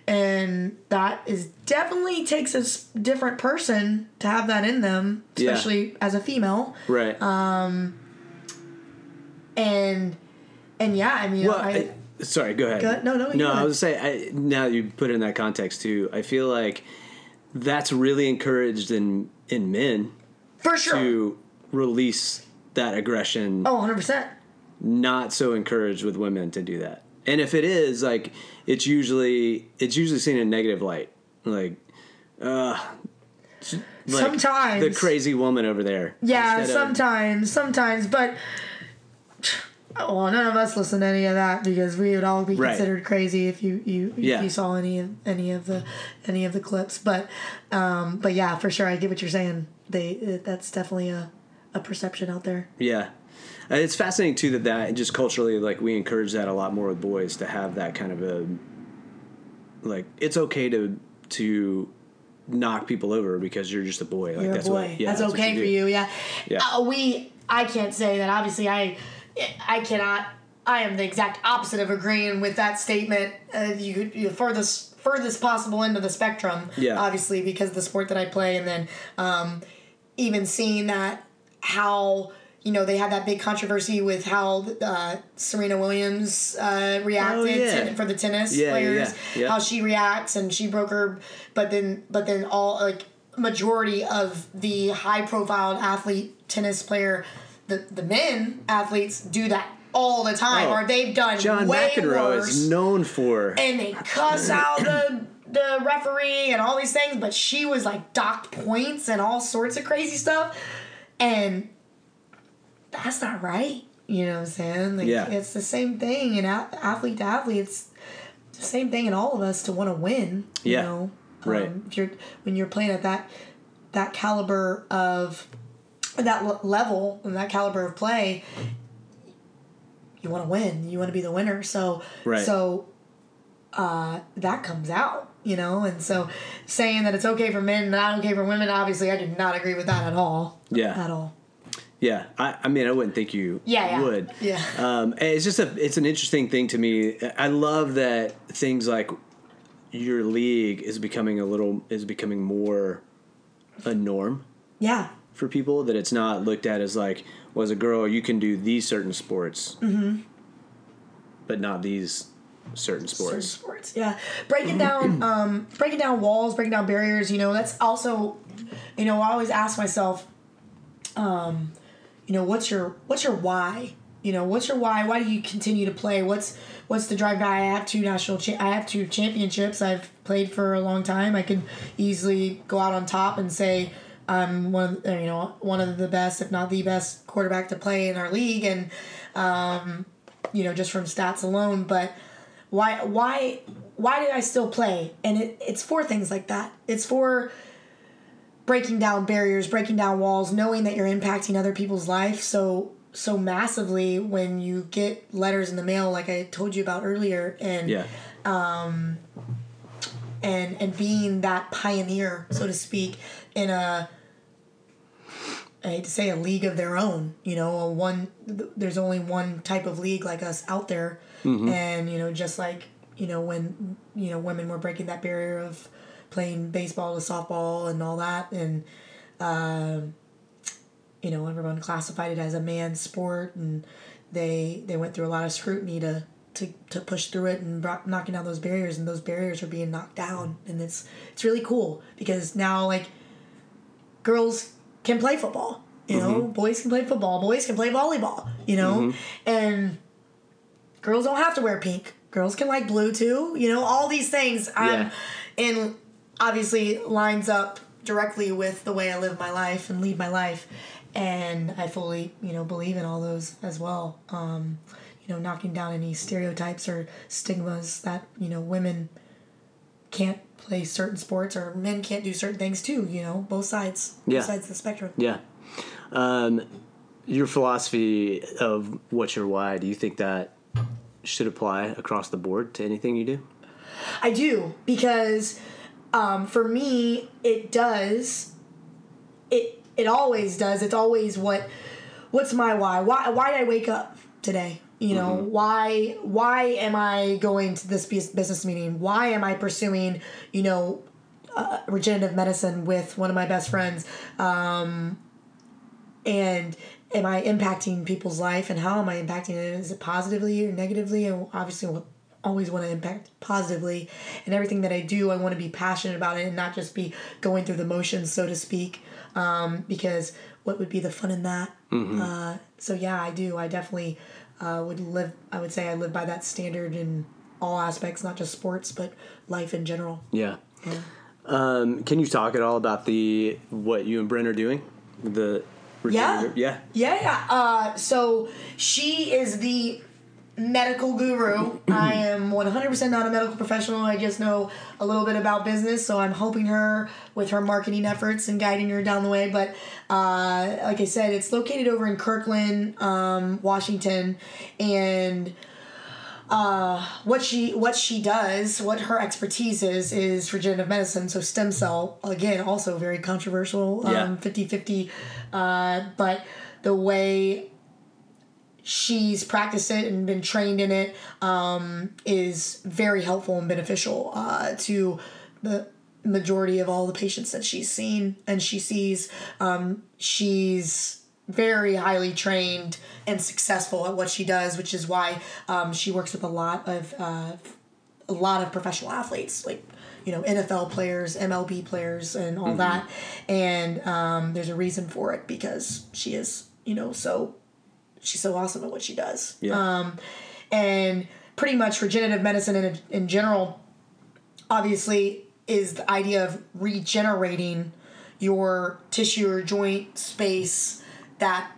and that is definitely takes a different person to have that in them, Yeah. especially as a female, right Um. and and yeah, I mean, Well, I, I, sorry, go ahead. Go ahead. No, no, no. I was say I, now that you put it in that context too. I feel like that's really encouraged in in men for sure. to release that aggression. Oh, 100 percent. Not so encouraged with women to do that. And if it is, like, it's usually it's usually seen in a negative light. Like, Like, Sometimes. the crazy woman over there. Yeah, Instead of- sometimes, sometimes, but well, none of us listen to any of that because we would all be Right. considered crazy if you you Yeah. if you saw any of any of the any of the clips. But um, but yeah, for sure, I get what you're saying. They that's definitely a a perception out there. Yeah. Uh, It's fascinating too that that just culturally like we encourage that a lot more with boys to have that kind of a like it's okay to to knock people over because you're just a boy. Like You're that's a boy. what yeah, that's, what okay do. for you. Yeah. Yeah. Uh, we. I can't say that. Obviously, I. I cannot. I am the exact opposite of agreeing with that statement. Uh, you, you furthest furthest possible end of the spectrum. Yeah. Obviously, because the sport that I play, and then um, even seeing that how you know they had that big controversy with how uh, Serena Williams uh, reacted Oh, yeah. to, for the tennis Yeah, players, yeah. How she reacts and she broke her, but then but then all like majority of the high profile athlete tennis player, the the men athletes do that all the time, Oh, or they've done John way McEnroe worse is known for and they cuss out the the referee and all these things, but she was like docked points and all sorts of crazy stuff, and that's not right. You know what I'm saying? Like, Yeah. It's the same thing, and athlete to athlete, it's the same thing in all of us to want to win. You Yeah. know, Right. Um, if you're when you're playing at that that caliber of that l- level and that caliber of play, you want to win. You want to be the winner. So Right. so uh, that comes out, you know. And so saying that it's okay for men and not okay for women, obviously, I do not agree with that at all. Yeah. At all. Yeah, I, I mean, I wouldn't think you Yeah, yeah. would. Yeah. Um, it's just a, it's an interesting thing to me. I love that things like your league is becoming a little is becoming more a norm Yeah. for people. That it's not looked at as like, well, as a girl, you can do these certain sports, mm-hmm. but not these certain certain sports. sports. Yeah, breaking down, um, breaking down walls, breaking down barriers. You know, that's also, you know, I always ask myself, um, you know, what's your what's your why? You know, what's your why? Why do you continue to play? What's what's the drive? I have two national, cha- I have two championships. I've played for a long time. I could easily go out on top and say. I'm one of the, you know one of the best, if not the best, quarterback to play in our league, and um, you know just from stats alone. But why why why did I still play? And it, it's for things like that. It's for breaking down barriers, breaking down walls, knowing that you're impacting other people's life so so massively when you get letters in the mail like I told you about earlier and Yeah, um, and and being that pioneer, so to speak, in a I hate to say a league of their own. You know, a one. There's only one type of league like us out there, Mm-hmm. and you know, just like you know when you know women were breaking that barrier of playing baseball to softball and all that, and um, you know everyone classified it as a man's sport, and they they went through a lot of scrutiny to. To, to push through it and brought, knocking down those barriers and those barriers are being knocked down and it's it's really cool because now like girls can play football. You know, mm-hmm. boys can play football, boys can play volleyball, you know? Mm-hmm. And girls don't have to wear pink. Girls can like blue too. You know, all these things I'm and obviously lines up directly with the way I live my life and lead my life. And I fully, you know, believe in all those as well. Um, you know, knocking down any stereotypes or stigmas that, you know, women can't play certain sports or men can't do certain things too, you know, both sides. Yeah. Both sides of the spectrum. yeah. Um, your philosophy of what's your why? Do you think that should apply across the board to anything you do? I do because um, for me it does. It it always does. It's always what what's my why? Why why did I wake up today? You know why why am I going to this business meeting? Why am I pursuing you know uh, regenerative medicine with one of my best friends? Um, and am I impacting people's life and how am I impacting it? Is it positively or negatively? And obviously, always want to impact positively. And everything that I do, I want to be passionate about it and not just be going through the motions, so to speak. Um, because what would be the fun in that? Uh, so yeah, I do. I definitely uh, would live. I would say I live by that standard in all aspects, not just sports, but life in general. Yeah. Um, can you talk at all about the what you and Bryn are doing? The Yeah. yeah. Yeah, yeah. Uh, so she is the medical guru. I am 100% not a medical professional. I just know a little bit about business, so I'm helping her with her marketing efforts and guiding her down the way. But uh, like I said, it's located over in Kirkland, um, Washington, and uh, what she what she does, what her expertise is, is regenerative medicine. So stem cell, again, also very controversial, Yeah. um, 50-50. Uh, but the way she's practiced it and been trained in it um, is very helpful and beneficial uh, to the majority of all the patients that she's seen and she sees. Um, she's very highly trained and successful at what she does, which is why um, she works with a lot of uh, a lot of professional athletes, like you know NFL players, MLB players, and all that. And um, there's a reason for it because she is you know so she's so awesome at what she does. Yeah. Um, and pretty much regenerative medicine in, in general, obviously, is the idea of regenerating your tissue or joint space that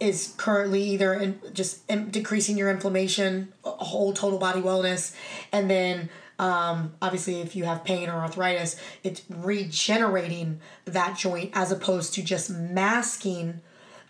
is currently either in just in decreasing your inflammation, whole total body wellness, and then um, obviously if you have pain or arthritis, it's regenerating that joint as opposed to just masking,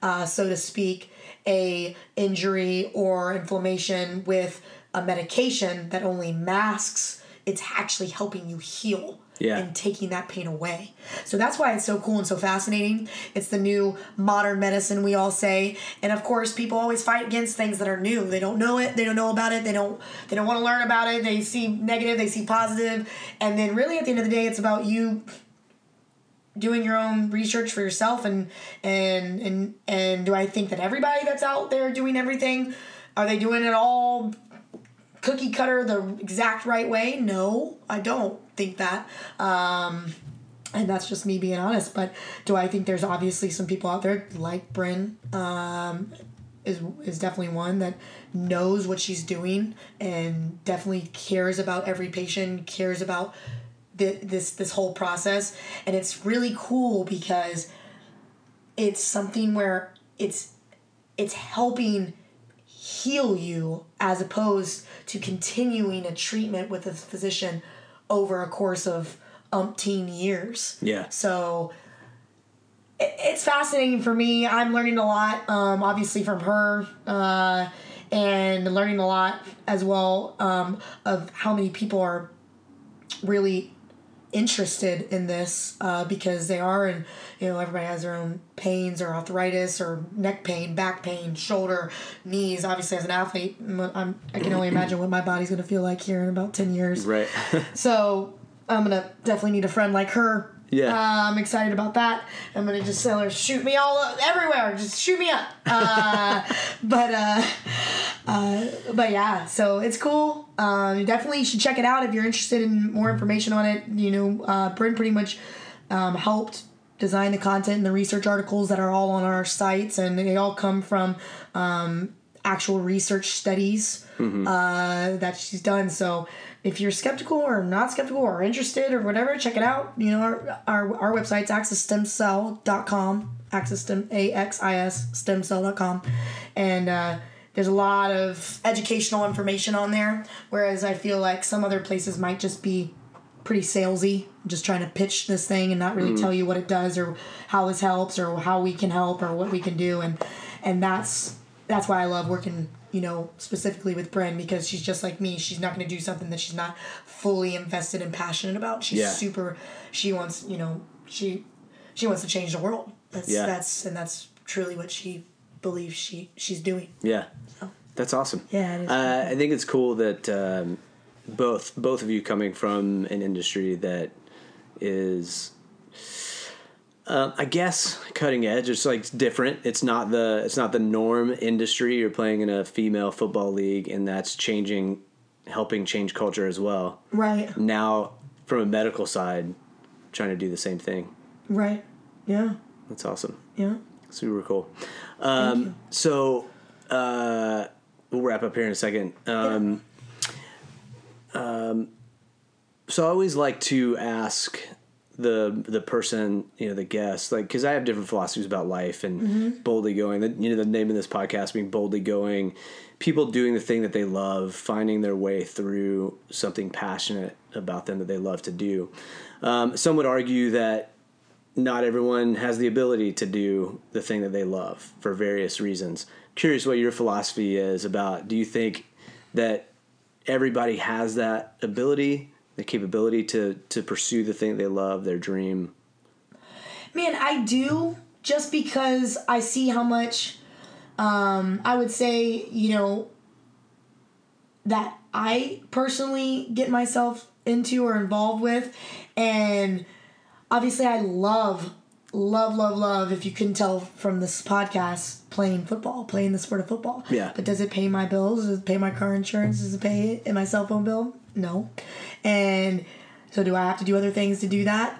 uh, so to speak, a injury or inflammation with a medication that only masks. It's actually helping you heal Yeah. and taking that pain away. So that's why it's so cool and so fascinating. It's the new modern medicine we all say. And of course, people always fight against things that are new. They don't know it, they don't know about it, they don't they don't want to learn about it. They see negative, they see positive, and then really at the end of the day it's about you doing your own research for yourself and and and and do I think that everybody that's out there doing everything are they doing it all cookie cutter the exact right way? No, I don't think that. Um, and that's just me being honest. But do I think there's obviously some people out there like Bryn um, is is definitely one that knows what she's doing and definitely cares about every patient, cares about the, this this whole process, and it's really cool because it's something where it's it's helping heal you as opposed to continuing a treatment with a physician over a course of umpteen years. Yeah. So it's fascinating for me. I'm learning a lot, um, obviously from her, uh, and learning a lot as well um, of how many people are really interested in this uh, because they are and you know everybody has their own pains or arthritis or neck pain back pain shoulder knees. Obviously as an athlete I'm, i can only imagine what my body's going to feel like here in about 10 years. Right. so i'm going to definitely need a friend like her Yeah. uh, i'm excited about that i'm going to just tell her shoot me all up, everywhere just shoot me up uh, but uh, uh, but yeah, so it's cool. Um, you definitely should check it out if you're interested in more information on it. You know, uh, Bryn pretty much um, helped design the content and the research articles that are all on our sites, and they all come from um, actual research studies uh, that she's done. So if you're skeptical or not skeptical or interested or whatever, check it out. You know, our our, our website's axisstemcell.com, axis stem a x i s stemcell.com, and uh, there's a lot of educational information on there. Whereas I feel like some other places might just be pretty salesy, just trying to pitch this thing and not really tell you what it does or how this helps or how we can help or what we can do, and and that's that's why I love working. You know, specifically with Bryn because she's just like me. She's not going to do something that she's not fully invested and passionate about. She's Yeah. super. She wants, you know, she she wants to change the world. That's Yeah. that's and that's truly what she believes she she's doing. Yeah. So. That's awesome. Yeah, it is Uh, I think it's cool that um, both both of you coming from an industry that is, um, I guess, cutting edge. It's like different. It's not the it's not the norm industry. You're playing in a female football league, and that's changing, helping change culture as well. Right. Now, from a medical side, trying to do the same thing. Right. Yeah. That's awesome. Yeah. Super cool. Um, so uh, we'll wrap up here in a second. Um, um, so I always like to ask the the person you know the guest like because I have different philosophies about life and Mm-hmm. boldly going. The, you know the name of this podcast being boldly going. People doing the thing that they love, finding their way through something passionate about them that they love to do. Um, some would argue that not everyone has the ability to do the thing that they love for various reasons. Curious what your philosophy is about. Do you think that everybody has that ability, the capability to to pursue the thing they love, their dream? Man, I do just because I see how much um, I would say, you know, that I personally get myself into or involved with. And obviously, I love, love, love, love, if you couldn't tell from this podcast, playing football, playing the sport of football. Yeah. But does it pay my bills? Does it pay my car insurance? Does it pay my cell phone bill? No. And so, do I have to do other things to do that?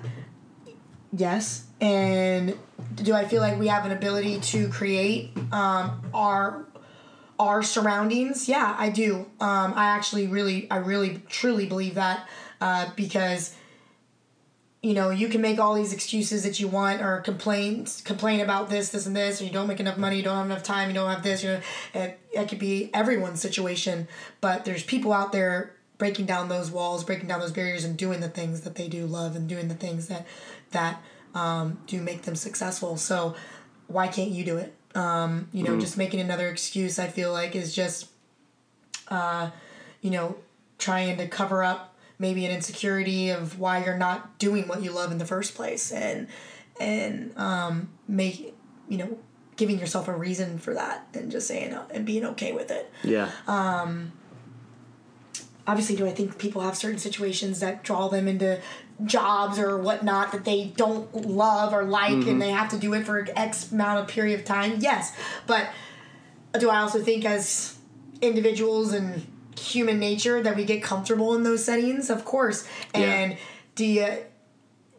Yes. And do I feel like we have an ability to create um, our our surroundings? Yeah, I do. Um, I actually really, I really, truly believe that uh, because you know you can make all these excuses that you want or complain complain about this, this, and this, or you don't make enough money, you don't have enough time, you don't have this. You know, it, it could be everyone's situation, but there's people out there breaking down those walls, breaking down those barriers, and doing the things that they do love and doing the things that that um, do make them successful. So why can't you do it? Um, you know, just making another excuse, I feel like, is just, uh, you know, trying to cover up maybe an insecurity of why you're not doing what you love in the first place, and and um, make you know giving yourself a reason for that, and just saying uh, and being okay with it Yeah, obviously do I think people have certain situations that draw them into jobs or whatnot that they don't love or like and they have to do it for X amount of period of time? Yes. But do I also think as individuals and human nature that we get comfortable in those settings? Of course. And do you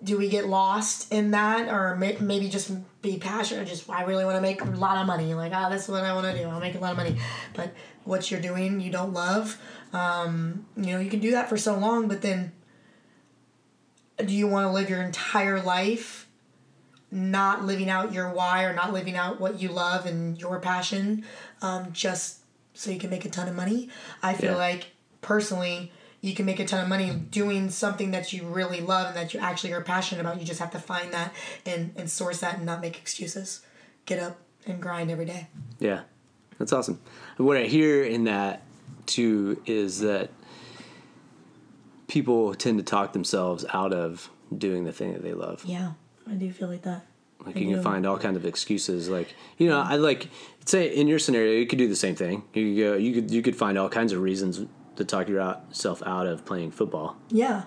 do we get lost in that or may, maybe just be passionate just i really want to make a lot of money like ah that's what i want to do i'll make a lot of money but what you're doing you don't love um, you know you can do that for so long but then do you want to live your entire life not living out your why or not living out what you love and your passion um, just so you can make a ton of money? I feel Yeah. like personally you can make a ton of money doing something that you really love and that you actually are passionate about. You just have to find that and, and source that and not make excuses. Get up and grind every day. Yeah, that's awesome. What I hear in that too is that people tend to talk themselves out of doing the thing that they love. yeah i do feel like that Like I you can do. find all kinds of excuses. Like you know, I like say in your scenario, you could do the same thing. You could go, you could you could find all kinds of reasons to talk yourself out of playing football. yeah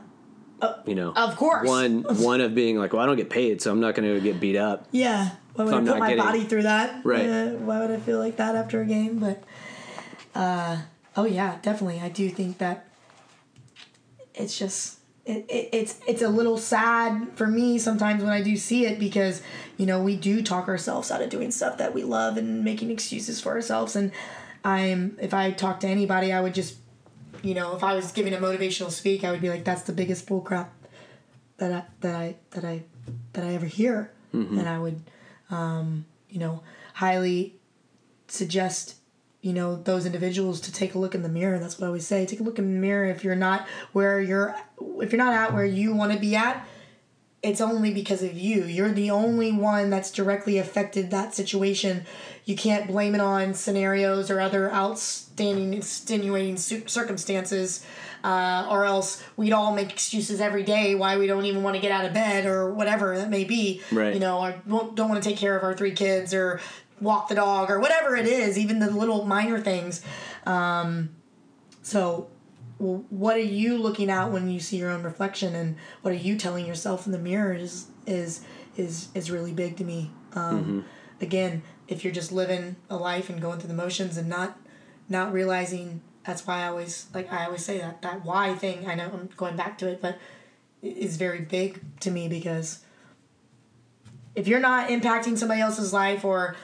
You know, Of course. One one of being like, well, I don't get paid, so I'm not going to get beat up. Yeah. Why would I put my getting- body through that? Right. Uh, why would I feel like that after a game? But uh, oh yeah, definitely. I do think that it's just it, it, it's it's a little sad for me sometimes when I do see it because you know we do talk ourselves out of doing stuff that we love and making excuses for ourselves. And I'm if I talk to anybody I would just you know if I was giving a motivational speak I would be like that's the biggest bullcrap that I that I that I that I ever hear, and I would, um, you know, highly suggest you know those individuals to take a look in the mirror. That's what I always say. Take a look in the mirror. If you're not where you're, if you're not at where you want to be at, it's only because of you. You're the only one that's directly affected that situation. You can't blame it on scenarios or other outstanding, extenuating circumstances, uh, or else we'd all make excuses every day why we don't even want to get out of bed or whatever that may be. Right. You know, or won't- don't want to take care of our three kids or walk the dog or whatever it is, even the little minor things. Um, so what are you looking at when you see your own reflection? And what are you telling yourself in the mirror is is is is really big to me. Um, again if you're just living a life and going through the motions and not not realizing that's why i always like i always say that that why thing i know i'm going back to it but is very big to me because if you're not impacting somebody else's life or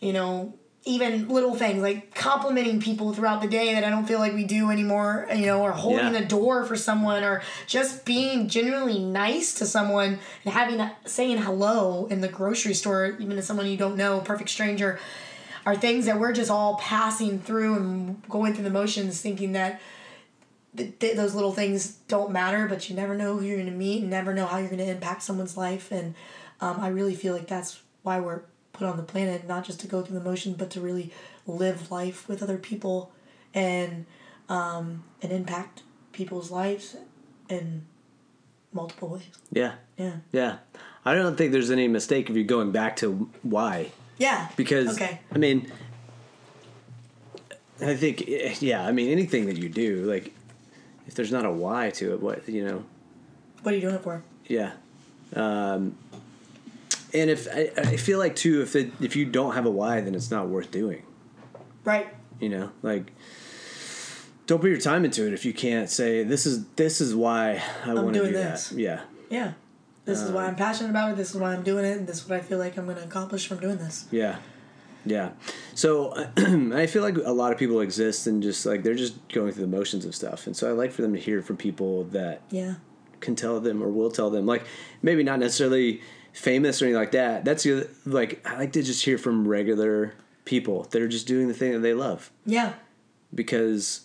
you know even little things like complimenting people throughout the day that I don't feel like we do anymore, you know, or holding Yeah. the door for someone or just being genuinely nice to someone and having saying hello in the grocery store, even to someone you don't know, a perfect stranger, are things that we're just all passing through and going through the motions thinking that th- th- those little things don't matter, but you never know who you're going to meet and never know how you're going to impact someone's life. And um, I really feel like that's why we're put on the planet, not just to go through the motions, but to really live life with other people and um, and impact people's lives in multiple ways. Yeah. Yeah. Yeah. I don't think there's any mistake of you're going back to why. Yeah. Because, okay. I mean, I think, yeah, I mean, anything that you do, like, if there's not a why to it, what, you know, What are you doing it for? yeah. Um, and if, I, I feel like, too, if it, if you don't have a why, then it's not worth doing, Right. you know, like, don't put your time into it if you can't say this is this is why I want to do this. that. Yeah, Yeah. This is why I'm um, passionate about it. This is why I'm doing it. And this is what I feel like I'm going to accomplish from doing this. Yeah, yeah. So I feel like a lot of people exist and just like they're just going through the motions of stuff, and so I like for them to hear from people that Yeah. can tell them or will tell them, like maybe not necessarily famous or anything like that. That's the other- like I like to just hear from regular people that are just doing the thing that they love Yeah. because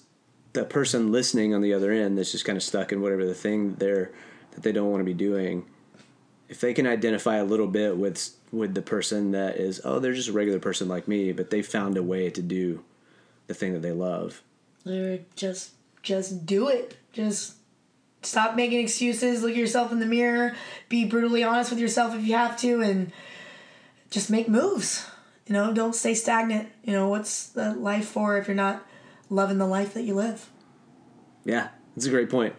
the person listening on the other end that's just kind of stuck in whatever the thing they're that they don't want to be doing if they can identify a little bit with with the person that is oh they're just a regular person like me but they found a way to do the thing that they love Literally, just just do it. Just stop making excuses. Look at yourself in the mirror. Be brutally honest with yourself if you have to, and just make moves. You know, don't stay stagnant. You know, what's the life for if you're not loving the life that you live? yeah that's a great point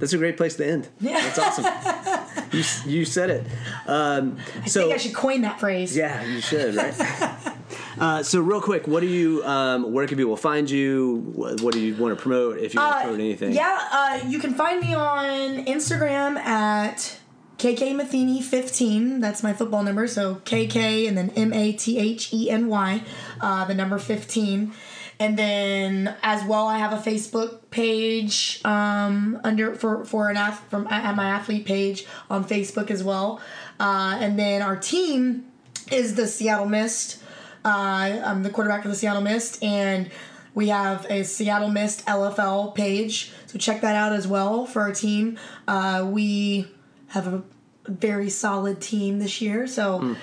that's a great place to end Yeah. that's awesome you, you said it um, I so think I should coin that phrase. yeah you should right uh, so real quick what do you um, where can people find you what, what do you want to promote if you want to promote anything Yeah, uh, you can find me on Instagram at KK Matheny 15. That's my football number. So KK and then M A T H E N Y, uh, the number 15. And then as well, I have a Facebook page um, under for for an ath- from at my athlete page on Facebook as well. Uh, and then our team is the Seattle Mist. Uh, I'm the quarterback of the Seattle Mist, and we have a Seattle Mist LFL page. So check that out as well for our team. Uh, we have a very solid team this year. So,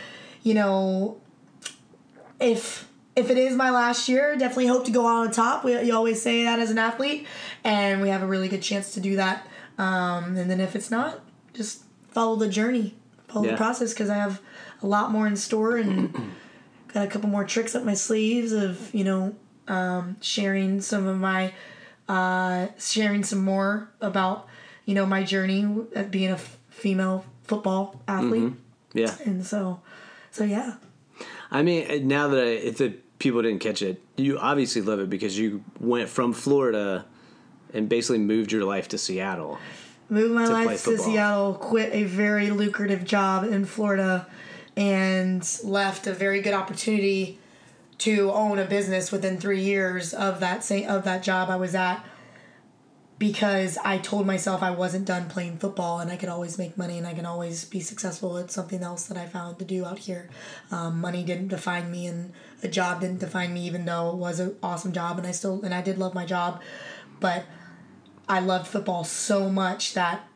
you know, if if it is my last year, definitely hope to go out on top. We, you always say that as an athlete, and we have a really good chance to do that. Um, and then if it's not, just follow the journey, follow Yeah. the process, because I have a lot more in store and got a couple more tricks up my sleeves of you know um, sharing some of my uh, sharing some more about you know my journey at being a f- female football athlete, yeah and so so yeah. I mean, now that I, if the people didn't catch it, you obviously love it because you went from Florida and basically moved your life to Seattle. Moved my play life to. Seattle, quit a very lucrative job in Florida, and left a very good opportunity to own a business within three years of that same of that job I was at. Because I told myself I wasn't done playing football and I could always make money and I can always be successful at something else that I found to do out here. Um, money didn't define me and a job didn't define me, even though it was an awesome job and I still and I did love my job, but I loved football so much that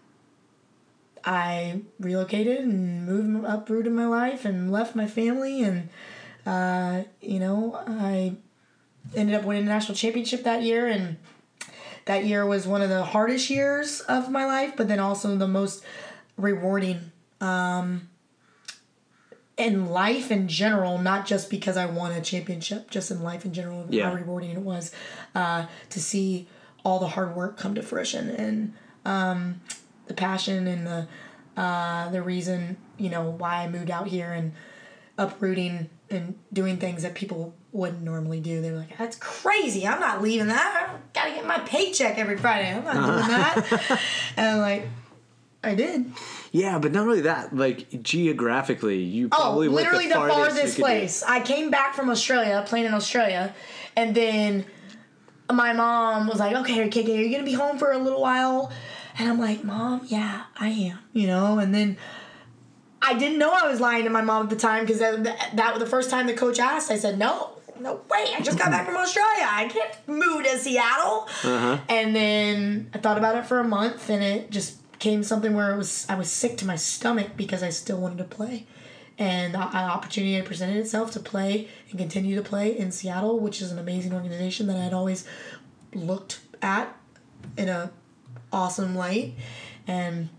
I relocated and moved uprooted my life and left my family and uh, you know I ended up winning the national championship that year and that year was one of the hardest years of my life but then also the most rewarding um, in life in general not just because I won a championship just in life in general Yeah. how rewarding it was uh, to see all the hard work come to fruition and um, the passion and the uh, the reason you know why I moved out here and uprooting and doing things that people wouldn't normally do. They're like, "That's crazy! I'm not leaving that. I gotta get my paycheck every Friday. I'm not doing that." and I'm like, I did. Yeah, but not only that. Like geographically, you Oh, probably went literally the, farthest, farthest, you could do. place. I came back from Australia, playing in Australia, and then my mom was like, "Okay, KK, are you gonna be home for a little while?" And I'm like, "Mom, yeah, I am." You know, and then. I didn't know I was lying to my mom at the time because that, that was the first time the coach asked. I said, "No, no way! I just got back from Australia. I can't move to Seattle." Uh-huh. And then I thought about it for a month, and it just came something where it was I was sick to my stomach because I still wanted to play, and an opportunity had presented itself to play and continue to play in Seattle, which is an amazing organization that I'd always looked at in a awesome light, and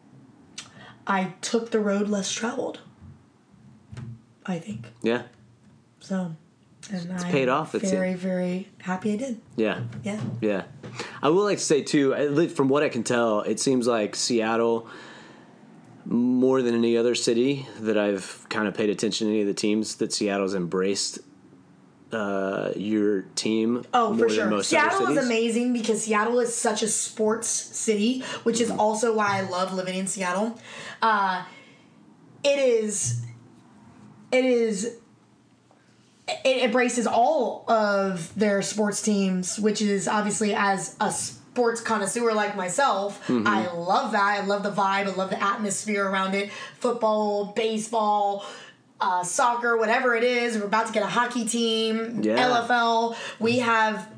I took the road less traveled. I think Yeah, so. And it's paid off, it's very, very happy I did. yeah, Yeah. yeah. I would like to say too. From what I can tell, it seems like Seattle, more than any other city that I've kind of paid attention to any of the teams that Seattle's embraced. Uh, your team. Oh, for sure. Seattle is amazing because Seattle is such a sports city, which is also why I love living in Seattle. Uh, it is. It is. It embraces all of their sports teams, which is obviously as a sports connoisseur like myself, Mm-hmm. I love that. I love the vibe. I love the atmosphere around it. Football, baseball, uh, soccer, whatever it is. We're about to get a hockey team. Yeah. LFL. We have,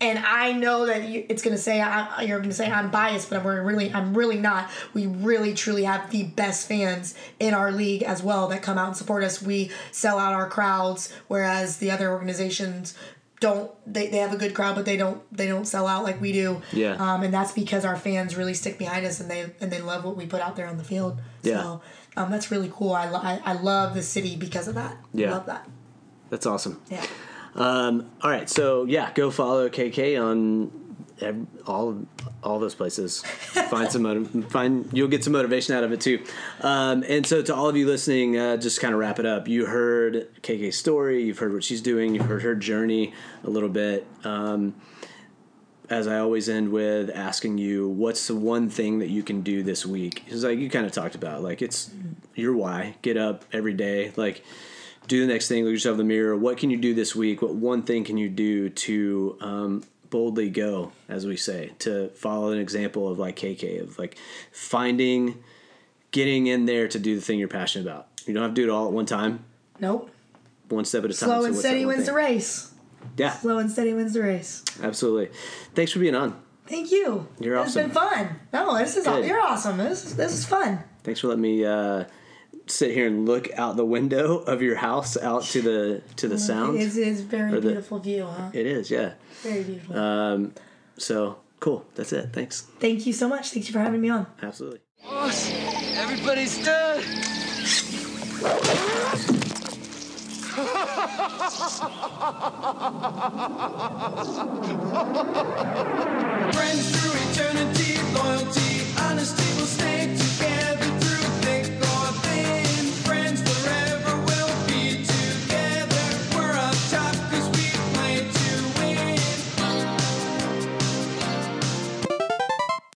and I know that you, it's gonna say I, you're gonna say I'm biased, but I'm really, I'm really not. We really, truly have the best fans in our league as well that come out and support us. We sell out our crowds, whereas the other organizations don't. They, they have a good crowd, but they don't they don't sell out like we do. Yeah. Um, and that's because our fans really stick behind us and they and they love what we put out there on the field. Yeah. So um, that's really cool. I, I, I love the city because of that. Yeah. Love that. That's awesome. Yeah. Um, all right, so yeah, go follow KK on ev- all all those places. Find some motiv- find you'll get some motivation out of it too. Um, and so to all of you listening, uh, just kind of wrap it up. You heard KK's story. You've heard what she's doing. You've heard her journey a little bit. Um, as I always end with asking you, what's the one thing that you can do this week? It's like you kind of talked about, like it's your why. Get up every day, like do the next thing. Look yourself in the mirror. What can you do this week? What one thing can you do to um, boldly go, as we say, to follow an example of like KK of like finding, getting in there to do the thing you're passionate about. You don't have to do it all at one time. Nope. One step at a time. Slow So and steady wins the race. Yeah, Slow and steady wins the race. absolutely. Thanks for being on. Thank you. You're It's awesome. been fun. No, this is Good. you're awesome. This is, this is fun. Thanks for letting me uh, sit here and look out the window of your house out to the to the sound. It's, it's very the- beautiful view, huh? It is, yeah. Very beautiful. Um, so cool. That's it. Thanks. Thank you so much. Thank you for having me on. Absolutely. Boss, everybody stood. Friends through eternity, loyalty, honesty will stay together.